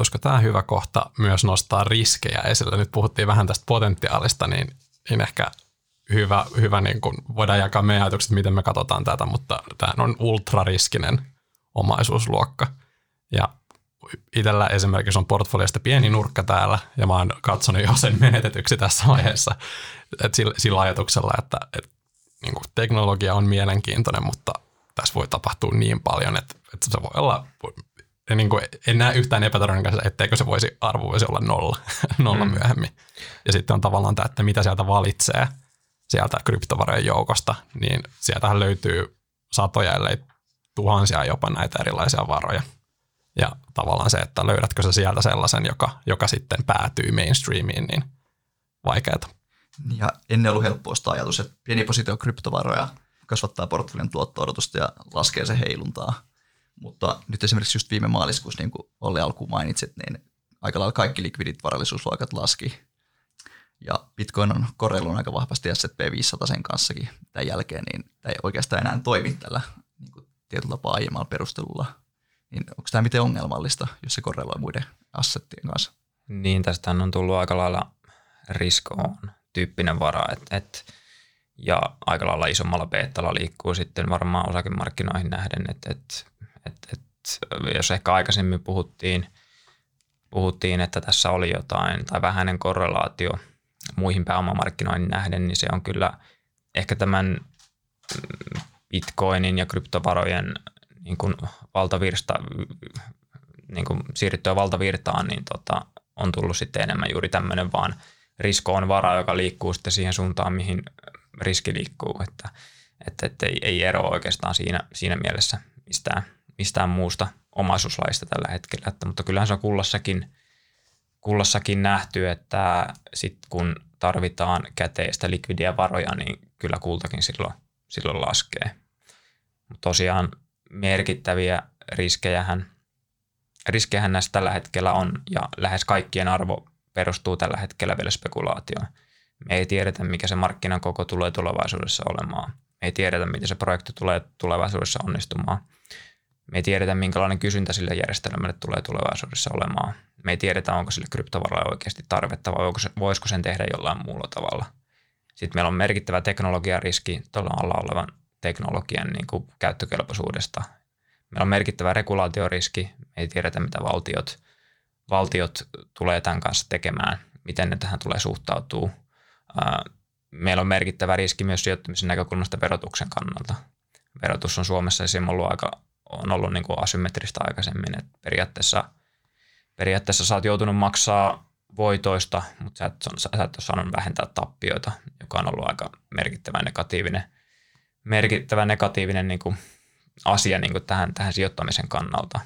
Olisiko tämä hyvä kohta myös nostaa riskejä esille? Nyt puhuttiin vähän tästä potentiaalista, niin, niin ehkä hyvä, hyvä niin kuin voidaan jakaa meidän ajatukset, miten me katsotaan tätä, mutta tämä on ultrariskinen omaisuusluokka. Ja itsellä esimerkiksi on portfoliosta pieni nurkka täällä, ja mä oon katsonut jo sen menetetyksi tässä vaiheessa et sillä, sillä ajatuksella, että et, niin kuin teknologia on mielenkiintoinen, mutta tässä voi tapahtua niin paljon, että, että se voi olla, niin kuin, en näe yhtään epätodennäköistä, etteikö se voisi, arvo voisi olla nolla, nolla mm. myöhemmin. Ja sitten on tavallaan tämä, että mitä sieltä valitsee sieltä kryptovarojen joukosta, niin sieltähän löytyy satoja, ellei tuhansia jopa näitä erilaisia varoja. Ja tavallaan se, että löydätkö sä sieltä sellaisen, joka, joka sitten päätyy mainstreamiin, niin vaikeaa. Ja ennen ollut helppo ostaa ajatus, että pieni positio kryptovaroja kasvattaa portfolion tuotto-odotusta ja laskee se heiluntaa. Mutta nyt esimerkiksi just viime maaliskuussa, niin kuin Olli alkuun mainitsit, niin aika lailla kaikki likvidit varallisuusluokat laski. Ja Bitcoin on korreilun aika vahvasti S&P 500 sen kanssakin tämän jälkeen, niin tämä ei oikeastaan enää toimi tällä niin kuin tietyllä tapaa aiemmalla perustelulla. Niin onko tämä miten ongelmallista, jos se korreloi muiden assettien kanssa? Niin, tästä on tullut aika lailla riskoon tyyppinen vara, että et, ja aika lailla isommalla beettalla liikkuu sitten varmaan osakemarkkinoihin nähden, että et, et, et, jos ehkä aikaisemmin puhuttiin, puhuttiin, että tässä oli jotain tai vähäinen korrelaatio muihin pääomamarkkinoihin nähden, niin se on kyllä ehkä tämän bitcoinin ja kryptovarojen niin kuin valtavirsta, niin kuin siirryttyä valtavirtaan, niin tota, on tullut sitten enemmän juuri tämmöinen vaan risko on vara, joka liikkuu sitten siihen suuntaan, mihin riski liikkuu, että, että, että ei, ei ero oikeastaan siinä, siinä mielessä mistään, mistään muusta omaisuuslaista tällä hetkellä, että, mutta kyllähän se on kullassakin, kullassakin nähty, että sit kun tarvitaan käteistä likvidiä varoja, niin kyllä kultakin silloin, silloin laskee. Mutta tosiaan merkittäviä riskejähän, riskejähän näistä tällä hetkellä on, ja lähes kaikkien arvo perustuu tällä hetkellä vielä spekulaatioon. Me ei tiedetä, mikä se markkinan koko tulee tulevaisuudessa olemaan. Me ei tiedetä, miten se projekti tulee tulevaisuudessa onnistumaan. Me ei tiedetä, minkälainen kysyntä sille järjestelmälle tulee tulevaisuudessa olemaan. Me ei tiedetä, onko sille kryptovaralle oikeasti tarvetta vai voisiko sen tehdä jollain muulla tavalla. Sitten meillä on merkittävä teknologiariski tuolla alla olevan teknologian niin kuin käyttökelpoisuudesta. Meillä on merkittävä regulaatioriski. Me ei tiedetä, mitä valtiot, valtiot tulee tämän kanssa tekemään, miten ne tähän tulee suhtautuu. Meillä on merkittävä riski myös sijoittamisen näkökulmasta verotuksen kannalta. Verotus on Suomessa esimerkiksi ollut aika, on ollut niin kuin asymmetristä aikaisemmin, että periaatteessa, periaatteessa sä oot joutunut maksaa voitoista, mutta sä et, sä et ole saanut vähentää tappioita, joka on ollut aika merkittävä negatiivinen – merkittävä negatiivinen niin kuin asia niin kuin tähän, tähän sijoittamisen kannalta.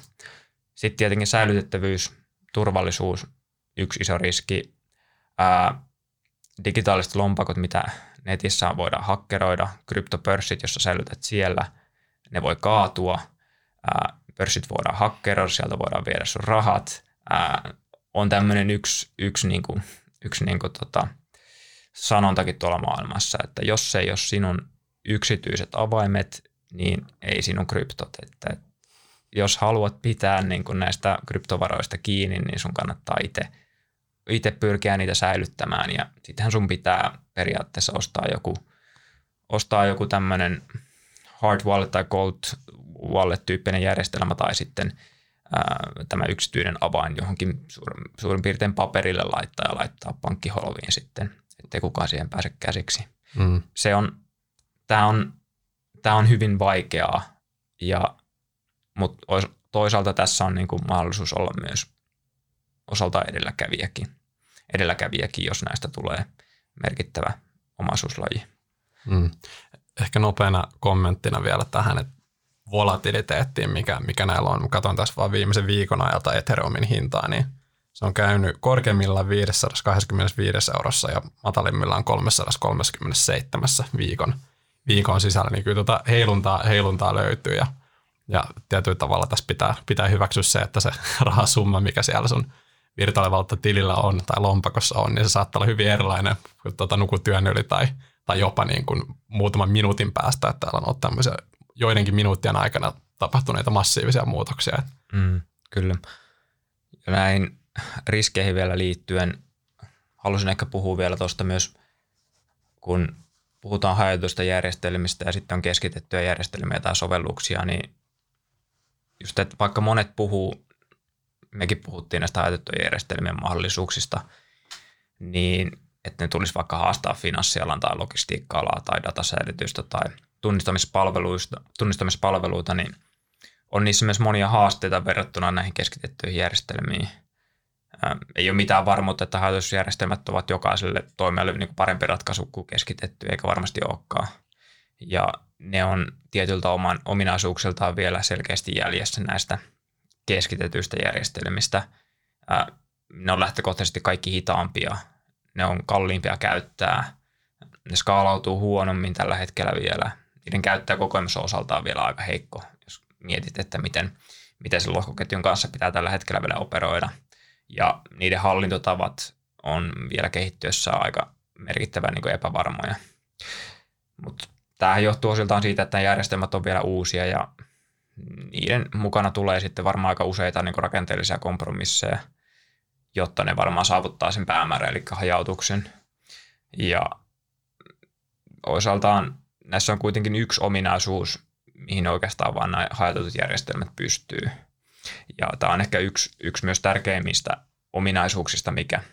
Sitten tietenkin säilytettävyys, turvallisuus, yksi iso riski. Ää, digitaaliset lompakot, mitä netissä voidaan hakkeroida, kryptopörssit, jossa säilytät siellä, ne voi kaatua. Pörssit voidaan hakkeroida, sieltä voidaan viedä sun rahat. Ää, on tämmöinen yksi, yksi, niin kuin, yksi niin kuin tota, sanontakin tuolla maailmassa, että jos ei ole sinun yksityiset avaimet, niin ei sinun kryptot. Että jos haluat pitää niin kuin näistä kryptovaroista kiinni, niin sun kannattaa itse itse pyrkiä niitä säilyttämään ja sittenhän sun pitää periaatteessa ostaa joku, ostaa joku tämmöinen hard wallet tai cold wallet tyyppinen järjestelmä tai sitten ää, tämä yksityinen avain johonkin suurin, suurin piirtein paperille laittaa ja laittaa pankkiholviin sitten, ettei kukaan siihen pääse käsiksi. Mm. Se on tämä on, tämä on hyvin vaikeaa, ja, mutta toisaalta tässä on niin kuin mahdollisuus olla myös osalta edelläkävijäkin, edelläkävijäkin, jos näistä tulee merkittävä omaisuuslaji. Mm. Ehkä nopeana kommenttina vielä tähän, että volatiliteettiin, mikä, mikä näillä on. Katson tässä vaan viimeisen viikon ajalta Ethereumin hintaa, niin se on käynyt korkeimmillaan 525 eurossa ja matalimmillaan 337 viikon viikon sisällä, niin kyllä tuota heiluntaa, heiluntaa löytyy ja, ja tietyllä tavalla tässä pitää, pitää hyväksyä se, että se rahasumma, mikä siellä sun virtuaalivalta tilillä on tai lompakossa on, niin se saattaa olla hyvin erilainen, tuota nukut yön yli tai, tai jopa niin kuin muutaman minuutin päästä, että täällä on ollut tämmöisiä joidenkin minuuttien aikana tapahtuneita massiivisia muutoksia. Mm, kyllä. Ja näin riskeihin vielä liittyen, halusin ehkä puhua vielä tuosta myös, kun puhutaan hajautusta järjestelmistä ja sitten on keskitettyjä järjestelmiä tai sovelluksia, niin just että vaikka monet puhuu, mekin puhuttiin näistä hajautettujen järjestelmien mahdollisuuksista, niin että ne tulisi vaikka haastaa finanssialan tai logistiikka-alaa tai datasäilytystä tai tunnistamispalveluista, tunnistamispalveluita, niin on niissä myös monia haasteita verrattuna näihin keskitettyihin järjestelmiin – ei ole mitään varmuutta, että hallitusjärjestelmät ovat jokaiselle toimijalle niin parempi ratkaisu kuin keskitetty, eikä varmasti olekaan. Ja ne on tietyltä oman ominaisuuksiltaan vielä selkeästi jäljessä näistä keskitetyistä järjestelmistä. Ne on lähtökohtaisesti kaikki hitaampia, ne on kalliimpia käyttää, ne skaalautuu huonommin tällä hetkellä vielä. Niiden käyttäjäkokemus on osaltaan vielä aika heikko, jos mietit, että miten, miten sen lohkoketjun kanssa pitää tällä hetkellä vielä operoida – ja niiden hallintotavat on vielä kehittyessä aika merkittävän niin epävarmoja. Mutta tämähän johtuu osiltaan siitä, että järjestelmät on vielä uusia ja niiden mukana tulee sitten varmaan aika useita niin rakenteellisia kompromisseja, jotta ne varmaan saavuttaa sen päämäärän, eli hajautuksen. Ja osaltaan näissä on kuitenkin yksi ominaisuus, mihin oikeastaan vain nämä hajautetut järjestelmät pystyy. Ja tämä on ehkä yksi, yksi myös tärkeimmistä ominaisuuksista, mikä,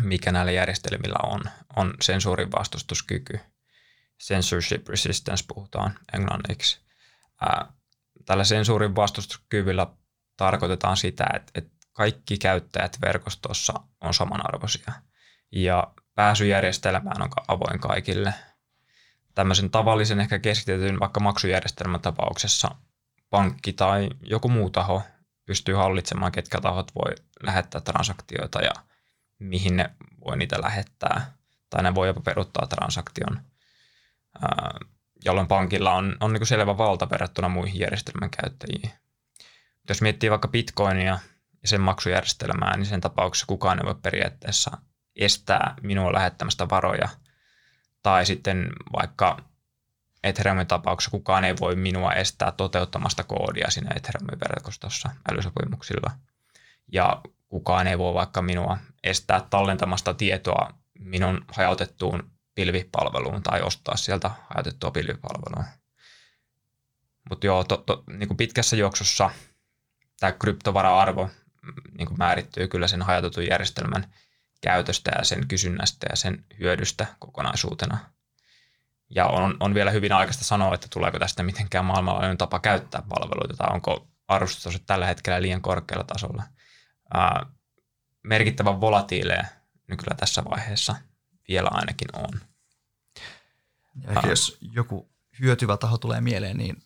mikä näillä järjestelmillä on, on sensuurin vastustuskyky. Censorship resistance puhutaan englanniksi. Ää, tällä sensuurin vastustuskyvyllä tarkoitetaan sitä, että, että kaikki käyttäjät verkostossa on samanarvoisia ja pääsyjärjestelmään on avoin kaikille. Tämmöisen tavallisen ehkä keskitetyn vaikka maksujärjestelmän tapauksessa pankki tai joku muu taho pystyy hallitsemaan, ketkä tahot voi lähettää transaktioita ja mihin ne voi niitä lähettää. Tai ne voi jopa peruttaa transaktion, jolloin pankilla on, on niin selvä valta verrattuna muihin järjestelmän käyttäjiin. Jos miettii vaikka bitcoinia ja sen maksujärjestelmää, niin sen tapauksessa kukaan ei voi periaatteessa estää minua lähettämästä varoja. Tai sitten vaikka Ethereumin tapauksessa kukaan ei voi minua estää toteuttamasta koodia siinä Ethereumin verkostossa älysopimuksilla. Ja kukaan ei voi vaikka minua estää tallentamasta tietoa minun hajautettuun pilvipalveluun tai ostaa sieltä hajautettua pilvipalvelua. Mutta joo, to, to, niin kuin pitkässä juoksussa tämä kryptovara-arvo niin kuin määrittyy kyllä sen hajautetun järjestelmän käytöstä ja sen kysynnästä ja sen hyödystä kokonaisuutena – ja on, on vielä hyvin aikaista sanoa, että tuleeko tästä mitenkään maailmanlaajuinen tapa käyttää palveluita tai onko arvostus tällä hetkellä liian korkealla tasolla. Ää, merkittävän volatiileja niin kyllä tässä vaiheessa vielä ainakin on. Ja ehkä jos joku hyötyvä taho tulee mieleen, niin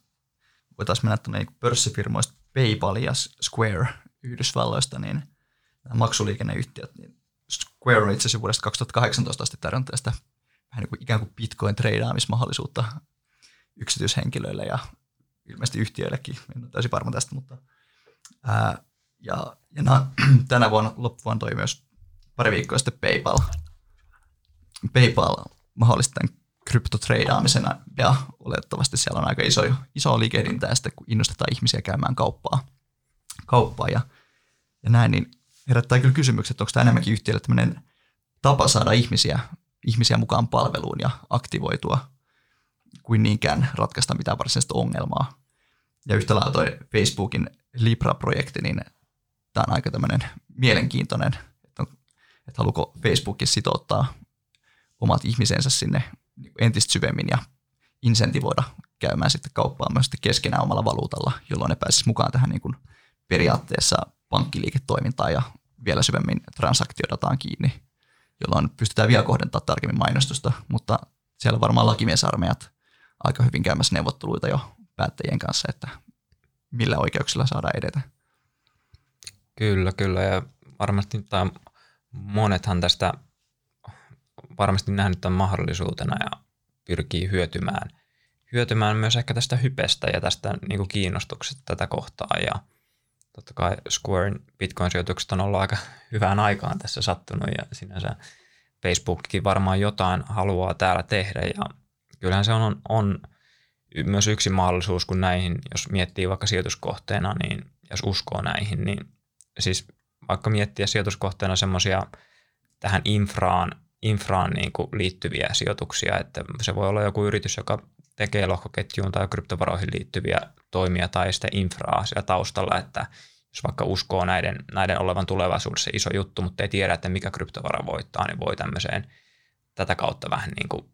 voitaisiin mennä tuonne pörssifirmoista PayPal ja Square Yhdysvalloista, niin nämä maksuliikenneyhtiöt, niin Square on itse asiassa vuodesta 2018 asti tarjonnut tästä vähän niin kuin ikään kuin bitcoin-treidaamismahdollisuutta yksityishenkilöille ja ilmeisesti yhtiöillekin. En ole täysin varma tästä, mutta ää, ja, ja na, tänä vuonna loppuvuonna toi myös pari viikkoa sitten PayPal. PayPal mahdollistaa kryptotreidaamisen ja olettavasti siellä on aika iso, iso liikehdintä sitten, kun innostetaan ihmisiä käymään kauppaa, kauppaa ja, ja näin, niin herättää kyllä kysymykset, että onko tämä enemmänkin yhtiölle tämmöinen tapa saada ihmisiä ihmisiä mukaan palveluun ja aktivoitua kuin niinkään ratkaista mitään varsinaista ongelmaa. Ja yhtä lailla toi Facebookin Libra-projekti, niin tämä on aika tämmöinen mielenkiintoinen, että, on, että haluuko Facebookin sitouttaa omat ihmisensä sinne entistä syvemmin ja insentivoida käymään sitten kauppaa myös sitten keskenään omalla valuutalla, jolloin ne pääsisi mukaan tähän niin kuin periaatteessa pankkiliiketoimintaan ja vielä syvemmin transaktiodataan kiinni jolloin pystytään vielä kohdentamaan tarkemmin mainostusta, mutta siellä varmaan lakimiesarmeijat aika hyvin käymässä neuvotteluita jo päättäjien kanssa, että millä oikeuksilla saadaan edetä. Kyllä, kyllä ja varmasti tai monethan tästä varmasti nähnyt tämän mahdollisuutena ja pyrkii hyötymään, hyötymään myös ehkä tästä hypestä ja tästä niin kiinnostuksesta tätä kohtaa ja totta kai Squarein Bitcoin-sijoitukset on ollut aika hyvään aikaan tässä sattunut ja sinänsä Facebookkin varmaan jotain haluaa täällä tehdä ja kyllähän se on, on myös yksi mahdollisuus, kun näihin, jos miettii vaikka sijoituskohteena, niin jos uskoo näihin, niin siis vaikka miettiä sijoituskohteena semmoisia tähän infraan, infraan niin kuin liittyviä sijoituksia, että se voi olla joku yritys, joka tekee lohkoketjuun tai kryptovaroihin liittyviä toimia tai sitä infraa siellä taustalla, että jos vaikka uskoo näiden, näiden olevan tulevaisuudessa iso juttu, mutta ei tiedä, että mikä kryptovara voittaa, niin voi tämmöiseen tätä kautta vähän niin kuin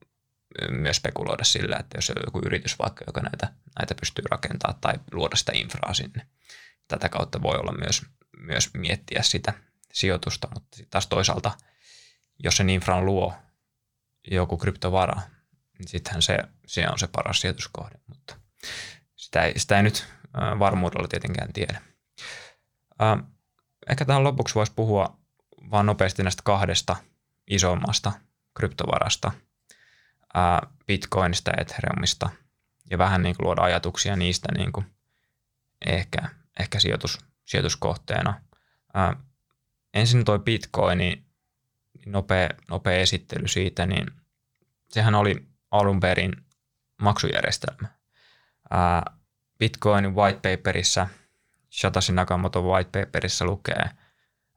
myös spekuloida sillä, että jos on joku yritys vaikka, joka näitä, näitä pystyy rakentamaan tai luoda sitä infraa sinne, tätä kautta voi olla myös, myös miettiä sitä sijoitusta, mutta taas toisaalta, jos sen infran luo joku kryptovara, niin sittenhän se, se on se paras sijoituskohde, mutta sitä ei, sitä ei nyt varmuudella tietenkään tiedä. Ehkä tähän lopuksi voisi puhua vaan nopeasti näistä kahdesta isommasta kryptovarasta, Bitcoinista ja Ethereumista, ja vähän niin kuin luoda ajatuksia niistä niin kuin ehkä, ehkä sijoitus, sijoituskohteena. Ensin tuo Bitcoin, nopea, nopea esittely siitä, niin sehän oli alun perin maksujärjestelmä. Bitcoinin white paperissa, Satoshi Nakamoto white paperissa lukee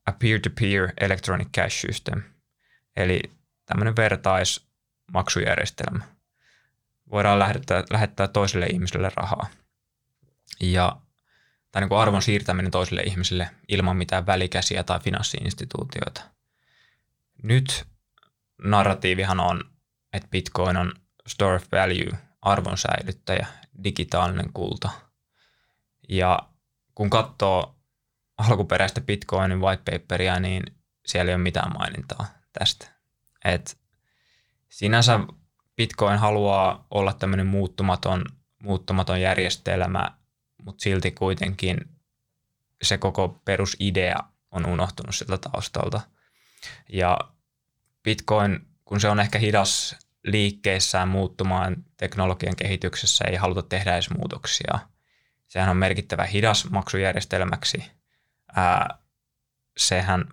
a peer-to-peer electronic cash system, eli tämmöinen vertaismaksujärjestelmä. Voidaan lähettää, lähettää toiselle ihmiselle rahaa. Ja tai niin kuin arvon siirtäminen toiselle ihmiselle ilman mitään välikäsiä tai finanssiinstituutioita. Nyt narratiivihan on, että Bitcoin on store of value, arvon säilyttäjä, digitaalinen kulta. Ja kun katsoo alkuperäistä Bitcoinin whitepaperia, niin siellä ei ole mitään mainintaa tästä. Et sinänsä Bitcoin haluaa olla tämmöinen muuttumaton, muuttumaton järjestelmä, mutta silti kuitenkin se koko perusidea on unohtunut sieltä taustalta. Ja Bitcoin, kun se on ehkä hidas liikkeessään muuttumaan teknologian kehityksessä, ei haluta tehdä edes muutoksia. Sehän on merkittävä hidas maksujärjestelmäksi. Ää, sehän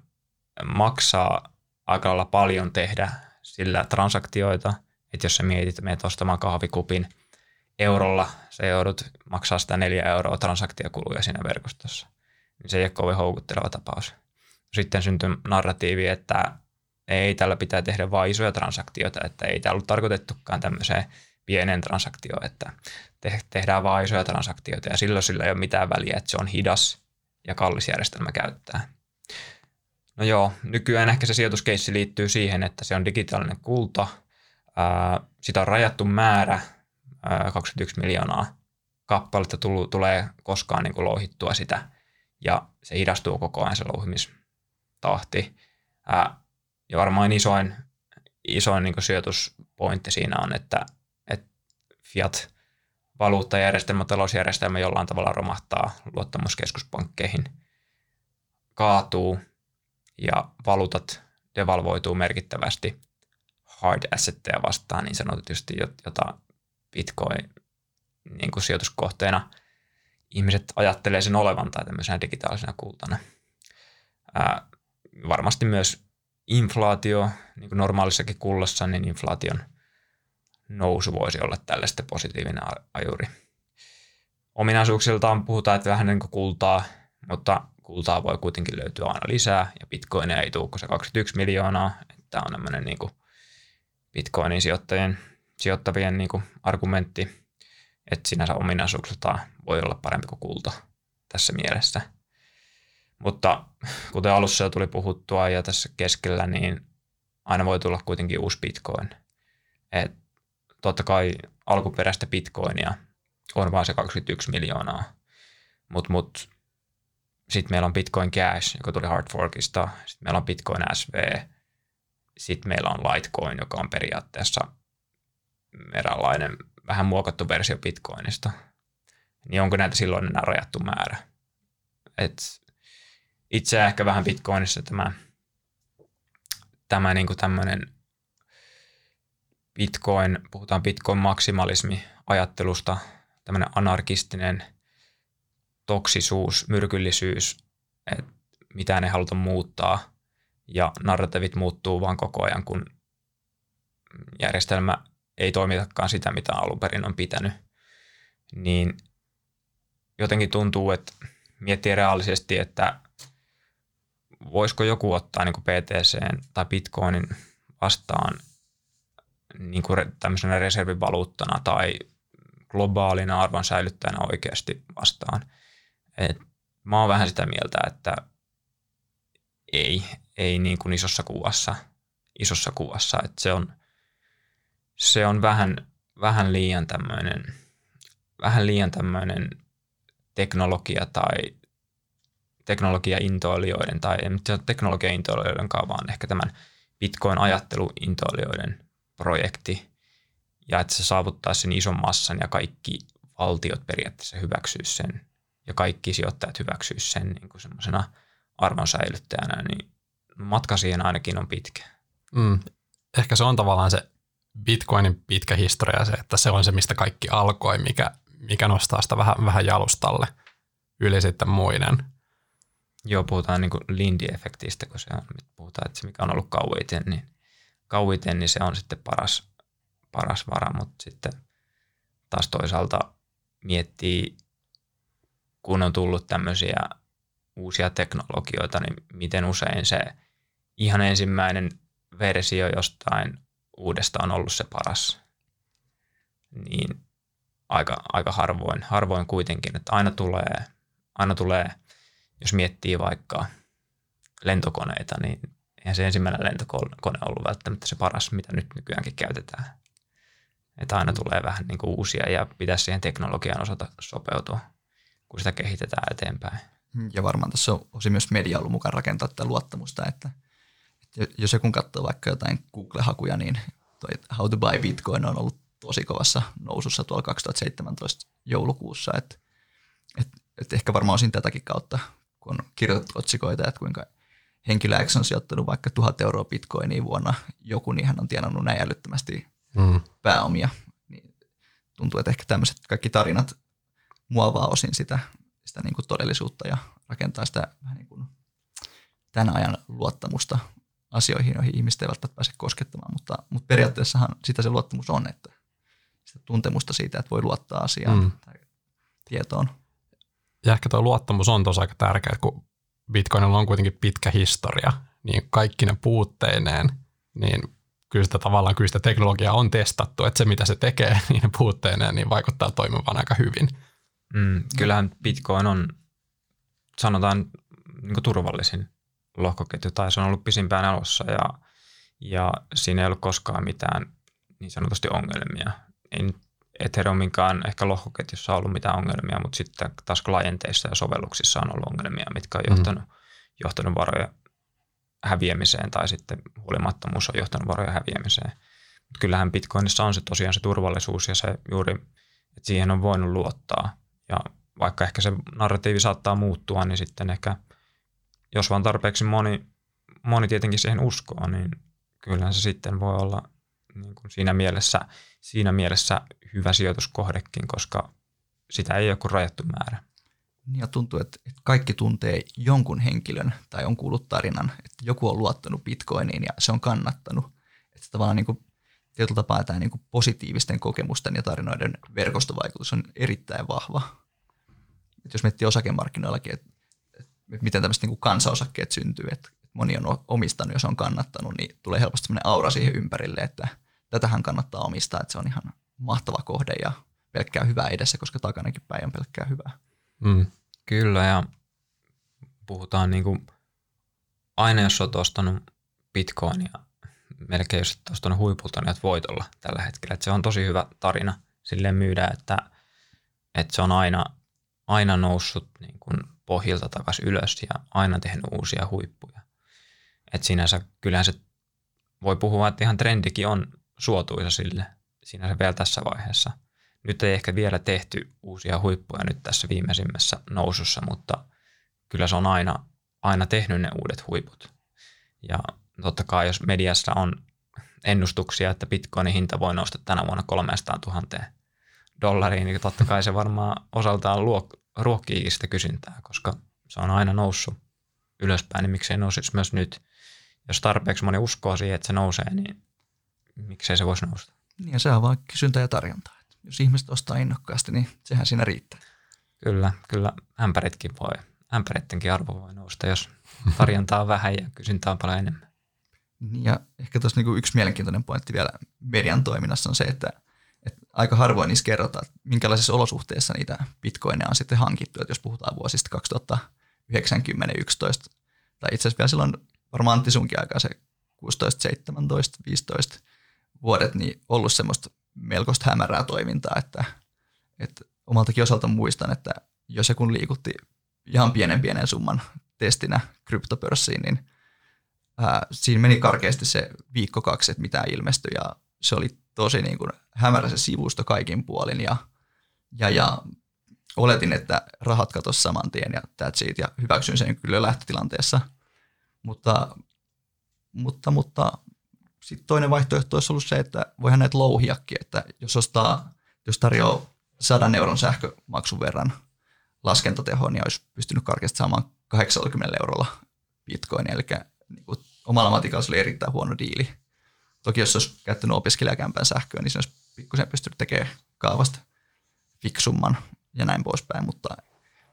maksaa aika lailla paljon tehdä sillä transaktioita, että jos sä mietit, että menet ostamaan kahvikupin eurolla, se joudut maksaa sitä neljä euroa transaktiokuluja siinä verkostossa. Niin se ei ole kovin houkutteleva tapaus. Sitten syntyi narratiivi, että ei tällä pitää tehdä vain isoja transaktioita, että ei tämä ollut tarkoitettukaan tämmöiseen pienen transaktioon, että te- tehdään vain isoja transaktioita ja silloin sillä ei ole mitään väliä, että se on hidas ja kallis järjestelmä käyttää. No joo, nykyään ehkä se sijoituskeissi liittyy siihen, että se on digitaalinen kulta, ää, sitä on rajattu määrä, ää, 21 miljoonaa kappaletta tullu, tulee koskaan niin kuin louhittua sitä, ja se hidastuu koko ajan se louhimistahti. Ää, ja varmaan isoin, isoin niin sijoituspointti siinä on, että, että fiat valuuttajärjestelmä, talousjärjestelmä jollain tavalla romahtaa luottamuskeskuspankkeihin, kaatuu ja valuutat devalvoituu merkittävästi hard assetteja vastaan niin sanotusti, jota Bitcoin niin kuin sijoituskohteena ihmiset ajattelee sen olevan tai tämmöisenä digitaalisena kultana. Ää, varmasti myös inflaatio, niin kuin normaalissakin kullassa, niin inflaation nousu voisi olla tällaista positiivinen ajuri. Ominaisuuksiltaan puhutaan, että vähän niin kuin kultaa, mutta kultaa voi kuitenkin löytyä aina lisää, ja bitcoinia ei tule, se 21 miljoonaa. Tämä on tämmöinen niin kuin bitcoinin sijoittajien, sijoittavien niin kuin argumentti, että sinänsä ominaisuuksiltaan voi olla parempi kuin kulta tässä mielessä – mutta kuten alussa jo tuli puhuttua ja tässä keskellä, niin aina voi tulla kuitenkin uusi bitcoin. Et totta kai alkuperäistä bitcoinia on vain se 21 miljoonaa, mutta mut, sitten meillä on Bitcoin Cash, joka tuli Hard Forkista, sitten meillä on Bitcoin SV, sitten meillä on Litecoin, joka on periaatteessa eräänlainen vähän muokattu versio Bitcoinista. Niin onko näitä silloin enää rajattu määrä? Et itse ehkä vähän Bitcoinissa tämä, tämä niin tämmöinen Bitcoin, puhutaan Bitcoin-maksimalismi ajattelusta, tämmöinen anarkistinen toksisuus, myrkyllisyys, että mitään ei haluta muuttaa ja narratiivit muuttuu vaan koko ajan, kun järjestelmä ei toimitakaan sitä, mitä alun perin on pitänyt, niin jotenkin tuntuu, että miettii reaalisesti, että voisiko joku ottaa niin PTC tai Bitcoinin vastaan niin kuin tämmöisenä reservivaluuttana tai globaalina arvon säilyttäjänä oikeasti vastaan. Et mä oon vähän sitä mieltä, että ei, ei niin kuin isossa kuvassa, isossa kuvassa, että se on, se on vähän, vähän liian tämmöinen, vähän liian tämmöinen teknologia tai teknologiaintoilijoiden tai en tiedä teknologiaintoilijoiden vaan ehkä tämän Bitcoin-ajatteluintoilijoiden projekti ja että se saavuttaa sen ison massan ja kaikki valtiot periaatteessa hyväksyy sen ja kaikki sijoittajat hyväksyy sen niin kuin semmoisena arvonsäilyttäjänä, niin matka siihen ainakin on pitkä. Mm. Ehkä se on tavallaan se Bitcoinin pitkä historia se, että se on se, mistä kaikki alkoi, mikä, mikä nostaa sitä vähän, vähän jalustalle yli sitten muiden. Joo, puhutaan niin Lindy-efektistä, kun se on, puhutaan, että se mikä on ollut kauiten, niin kauiten, niin se on sitten paras, paras vara, mutta sitten taas toisaalta miettii, kun on tullut tämmöisiä uusia teknologioita, niin miten usein se ihan ensimmäinen versio jostain uudesta on ollut se paras. Niin aika, aika harvoin, harvoin kuitenkin, että aina tulee, aina tulee, jos miettii vaikka lentokoneita, niin eihän se ensimmäinen lentokone ollut välttämättä se paras, mitä nyt nykyäänkin käytetään. Että aina tulee vähän niin kuin uusia ja pitäisi siihen teknologian osata sopeutua, kun sitä kehitetään eteenpäin. Ja varmaan tässä on osin myös media ollut mukaan rakentaa tätä luottamusta, että, että jos joku katsoo vaikka jotain Google-hakuja, niin toi How to buy Bitcoin on ollut tosi kovassa nousussa tuolla 2017 joulukuussa, että et, et ehkä varmaan osin tätäkin kautta, kun on kirjoitettu otsikoita, että kuinka henkilö X on sijoittanut vaikka tuhat euroa bitcoiniin vuonna joku, niin hän on tienannut näin älyttömästi mm. pääomia. Niin tuntuu, että ehkä tämmöiset kaikki tarinat muovaa osin sitä, sitä niin kuin todellisuutta ja rakentaa sitä vähän niin kuin tämän ajan luottamusta asioihin, joihin ihmiset eivät välttämättä pääse koskettamaan, mutta, mutta periaatteessahan sitä se luottamus on, että sitä tuntemusta siitä, että voi luottaa asiaan mm. tai tietoon. Ja ehkä tuo luottamus on tosi aika tärkeä, kun Bitcoinilla on kuitenkin pitkä historia, niin kaikki ne puutteineen, niin kyllä sitä tavallaan kyllä sitä teknologiaa on testattu, että se mitä se tekee niin puutteineen, niin vaikuttaa toimivan aika hyvin. Mm, kyllähän Bitcoin on, sanotaan, niin turvallisin lohkoketju, tai se on ollut pisimpään elossa, ja, ja siinä ei ollut koskaan mitään niin sanotusti ongelmia. Ei Ethereuminkaan ehkä lohkoketjussa ollut mitään ongelmia, mutta sitten taas klienteissa ja sovelluksissa on ollut ongelmia, mitkä on mm. johtanut, mm. johtanut varoja häviämiseen tai sitten huolimattomuus on johtanut varoja häviämiseen. Mutta kyllähän Bitcoinissa on se tosiaan se turvallisuus ja se juuri, että siihen on voinut luottaa. Ja vaikka ehkä se narratiivi saattaa muuttua, niin sitten ehkä, jos vaan tarpeeksi moni, moni tietenkin siihen uskoo, niin kyllähän se sitten voi olla niin kuin siinä, mielessä, siinä mielessä hyvä sijoituskohdekin, koska sitä ei ole kuin rajattu määrä. Niin ja tuntuu, että, kaikki tuntee jonkun henkilön tai on kuullut tarinan, että joku on luottanut bitcoiniin ja se on kannattanut. Että tavallaan niin kuin, tietyllä tapaa tämä niin kuin positiivisten kokemusten ja tarinoiden verkostovaikutus on erittäin vahva. Että jos miettii osakemarkkinoillakin, että, että miten tämmöiset niin kansaosakkeet syntyy, että moni on omistanut ja se on kannattanut, niin tulee helposti sellainen aura siihen ympärille, että tätähän kannattaa omistaa, että se on ihan mahtava kohde ja pelkkää hyvää edessä, koska takanakin päin on pelkkää hyvää. Mm. Kyllä, ja puhutaan niin kuin, aina jos olet ostanut bitcoinia, melkein jos olet ostanut huipulta, niin voitolla tällä hetkellä. Että se on tosi hyvä tarina silleen myydä, että, että se on aina, aina noussut niin kuin pohjilta takaisin ylös ja aina tehnyt uusia huippuja. Että sinänsä kyllähän se voi puhua, että ihan trendikin on suotuisa sille sinänsä vielä tässä vaiheessa – nyt ei ehkä vielä tehty uusia huippuja nyt tässä viimeisimmässä nousussa, mutta kyllä se on aina, aina tehnyt ne uudet huiput. Ja totta kai jos mediassa on ennustuksia, että bitcoinin hinta voi nousta tänä vuonna 300 000 dollariin, niin totta kai se varmaan osaltaan luok, ruokkii sitä kysyntää, koska se on aina noussut ylöspäin, niin miksei nousisi myös nyt. Jos tarpeeksi moni uskoo siihen, että se nousee, niin miksei se voisi nousta. Niin se on vaan kysyntä ja tarjonta jos ihmiset ostaa innokkaasti, niin sehän siinä riittää. Kyllä, kyllä ämpäritkin voi, ämpärittenkin arvo voi nousta, jos tarjontaa on vähän ja kysyntää on paljon enemmän. Niin, ja ehkä tuossa niinku yksi mielenkiintoinen pointti vielä median toiminnassa on se, että, että aika harvoin niissä kerrotaan, että minkälaisissa olosuhteissa niitä bitcoineja on sitten hankittu. Että jos puhutaan vuosista 2090, 11 tai itse asiassa vielä silloin varmaan Antti sunkin aikaa se 16, 17, 15 vuodet, niin ollut semmoista melkoista hämärää toimintaa, että, että omaltakin osalta muistan, että jos se kun liikutti ihan pienen pienen summan testinä kryptopörssiin, niin ää, siinä meni karkeasti se viikko kaksi, että mitä ilmestyi ja se oli tosi niin kuin hämärä se sivusto kaikin puolin ja, ja, ja oletin, että rahat katosi saman tien ja that's it, ja hyväksyin sen kyllä lähtötilanteessa. Mutta, mutta, mutta sitten toinen vaihtoehto olisi ollut se, että voihan näitä louhiakin, että jos ostaa, jos tarjoaa 100 euron sähkömaksun verran laskentatehoa, niin olisi pystynyt karkeasti saamaan 80 eurolla bitcoin, eli niin kuin omalla matikalla se oli erittäin huono diili. Toki jos olisi käyttänyt opiskelijakämpän sähköä, niin se olisi pikkusen pystynyt tekemään kaavasta fiksumman ja näin poispäin, mutta,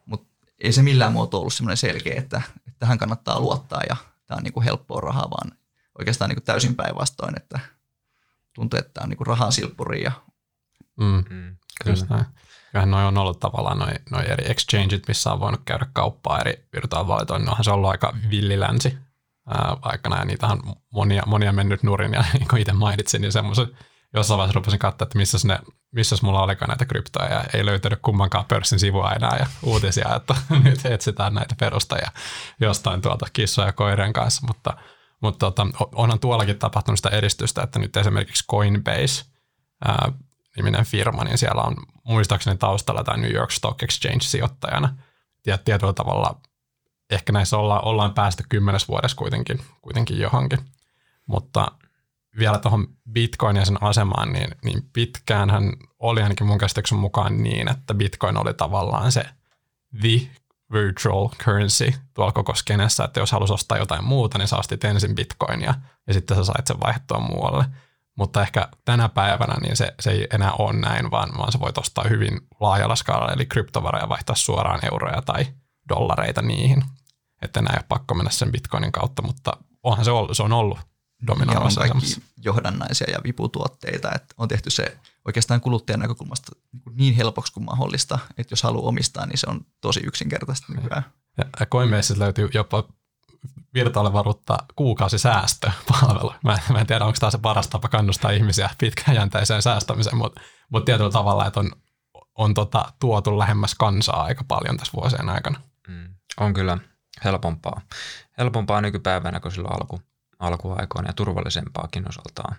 mutta ei se millään muotoa ollut semmoinen selkeä, että, että tähän kannattaa luottaa ja tämä on niin kuin helppoa rahaa, vaan oikeastaan niin kuin täysin päinvastoin, että tuntuu, että tämä on niin kuin rahaa silppuri ja mm. Mm, kyllä. Kyllähän noin on ollut tavallaan noin noi eri exchangeit, missä on voinut käydä kauppaa eri virtuaalivaluutoilla. Onhan se ollut aika villilänsi aikana ja niitä on monia, monia mennyt nurin ja niin kuin itse mainitsin, niin semmoisen jossain vaiheessa rupesin katsoa, että missä ne, missäs mulla olikaan näitä kryptoja ja ei löytänyt kummankaan pörssin sivua enää ja uutisia, että nyt etsitään näitä perustajia jostain tuolta kissoja ja koirien kanssa, mutta, mutta tota, onhan tuollakin tapahtunut sitä edistystä, että nyt esimerkiksi Coinbase ää, niminen firma, niin siellä on muistaakseni taustalla tämä New York Stock Exchange sijoittajana. Ja tietyllä tavalla ehkä näissä ollaan, ollaan päästy kymmenes vuodessa kuitenkin, kuitenkin johonkin. Mutta vielä tuohon Bitcoin ja sen asemaan, niin, niin pitkään hän oli ainakin mun käsityksen mukaan niin, että Bitcoin oli tavallaan se the virtual currency tuolla koko skenessä, että jos halusi ostaa jotain muuta, niin sä ostit ensin Bitcoinia ja sitten sä sait sen vaihtoa muualle. Mutta ehkä tänä päivänä niin se, se ei enää ole näin, vaan, vaan sä voit ostaa hyvin laajalla skaalalla, eli kryptovaroja vaihtaa suoraan euroja tai dollareita niihin. Että enää ei ole pakko mennä sen bitcoinin kautta, mutta onhan se, ollut, se on ollut dominoivassa on kaikki johdannaisia ja viputuotteita, että on tehty se oikeastaan kuluttajan näkökulmasta niin, niin helpoksi kuin mahdollista, että jos haluaa omistaa, niin se on tosi yksinkertaista nykyään. Ja Coinbase löytyy jopa virtuaalivaluutta kuukausisäästöpalvelu. Mä, mä en tiedä, onko tämä se paras tapa kannustaa ihmisiä pitkäjänteiseen säästämiseen, mutta, mutta tietyllä tavalla, että on, on tota, tuotu lähemmäs kansaa aika paljon tässä vuosien aikana. Mm, on kyllä helpompaa. Helpompaa nykypäivänä kuin silloin alku, alkuaikoina ja turvallisempaakin osaltaan.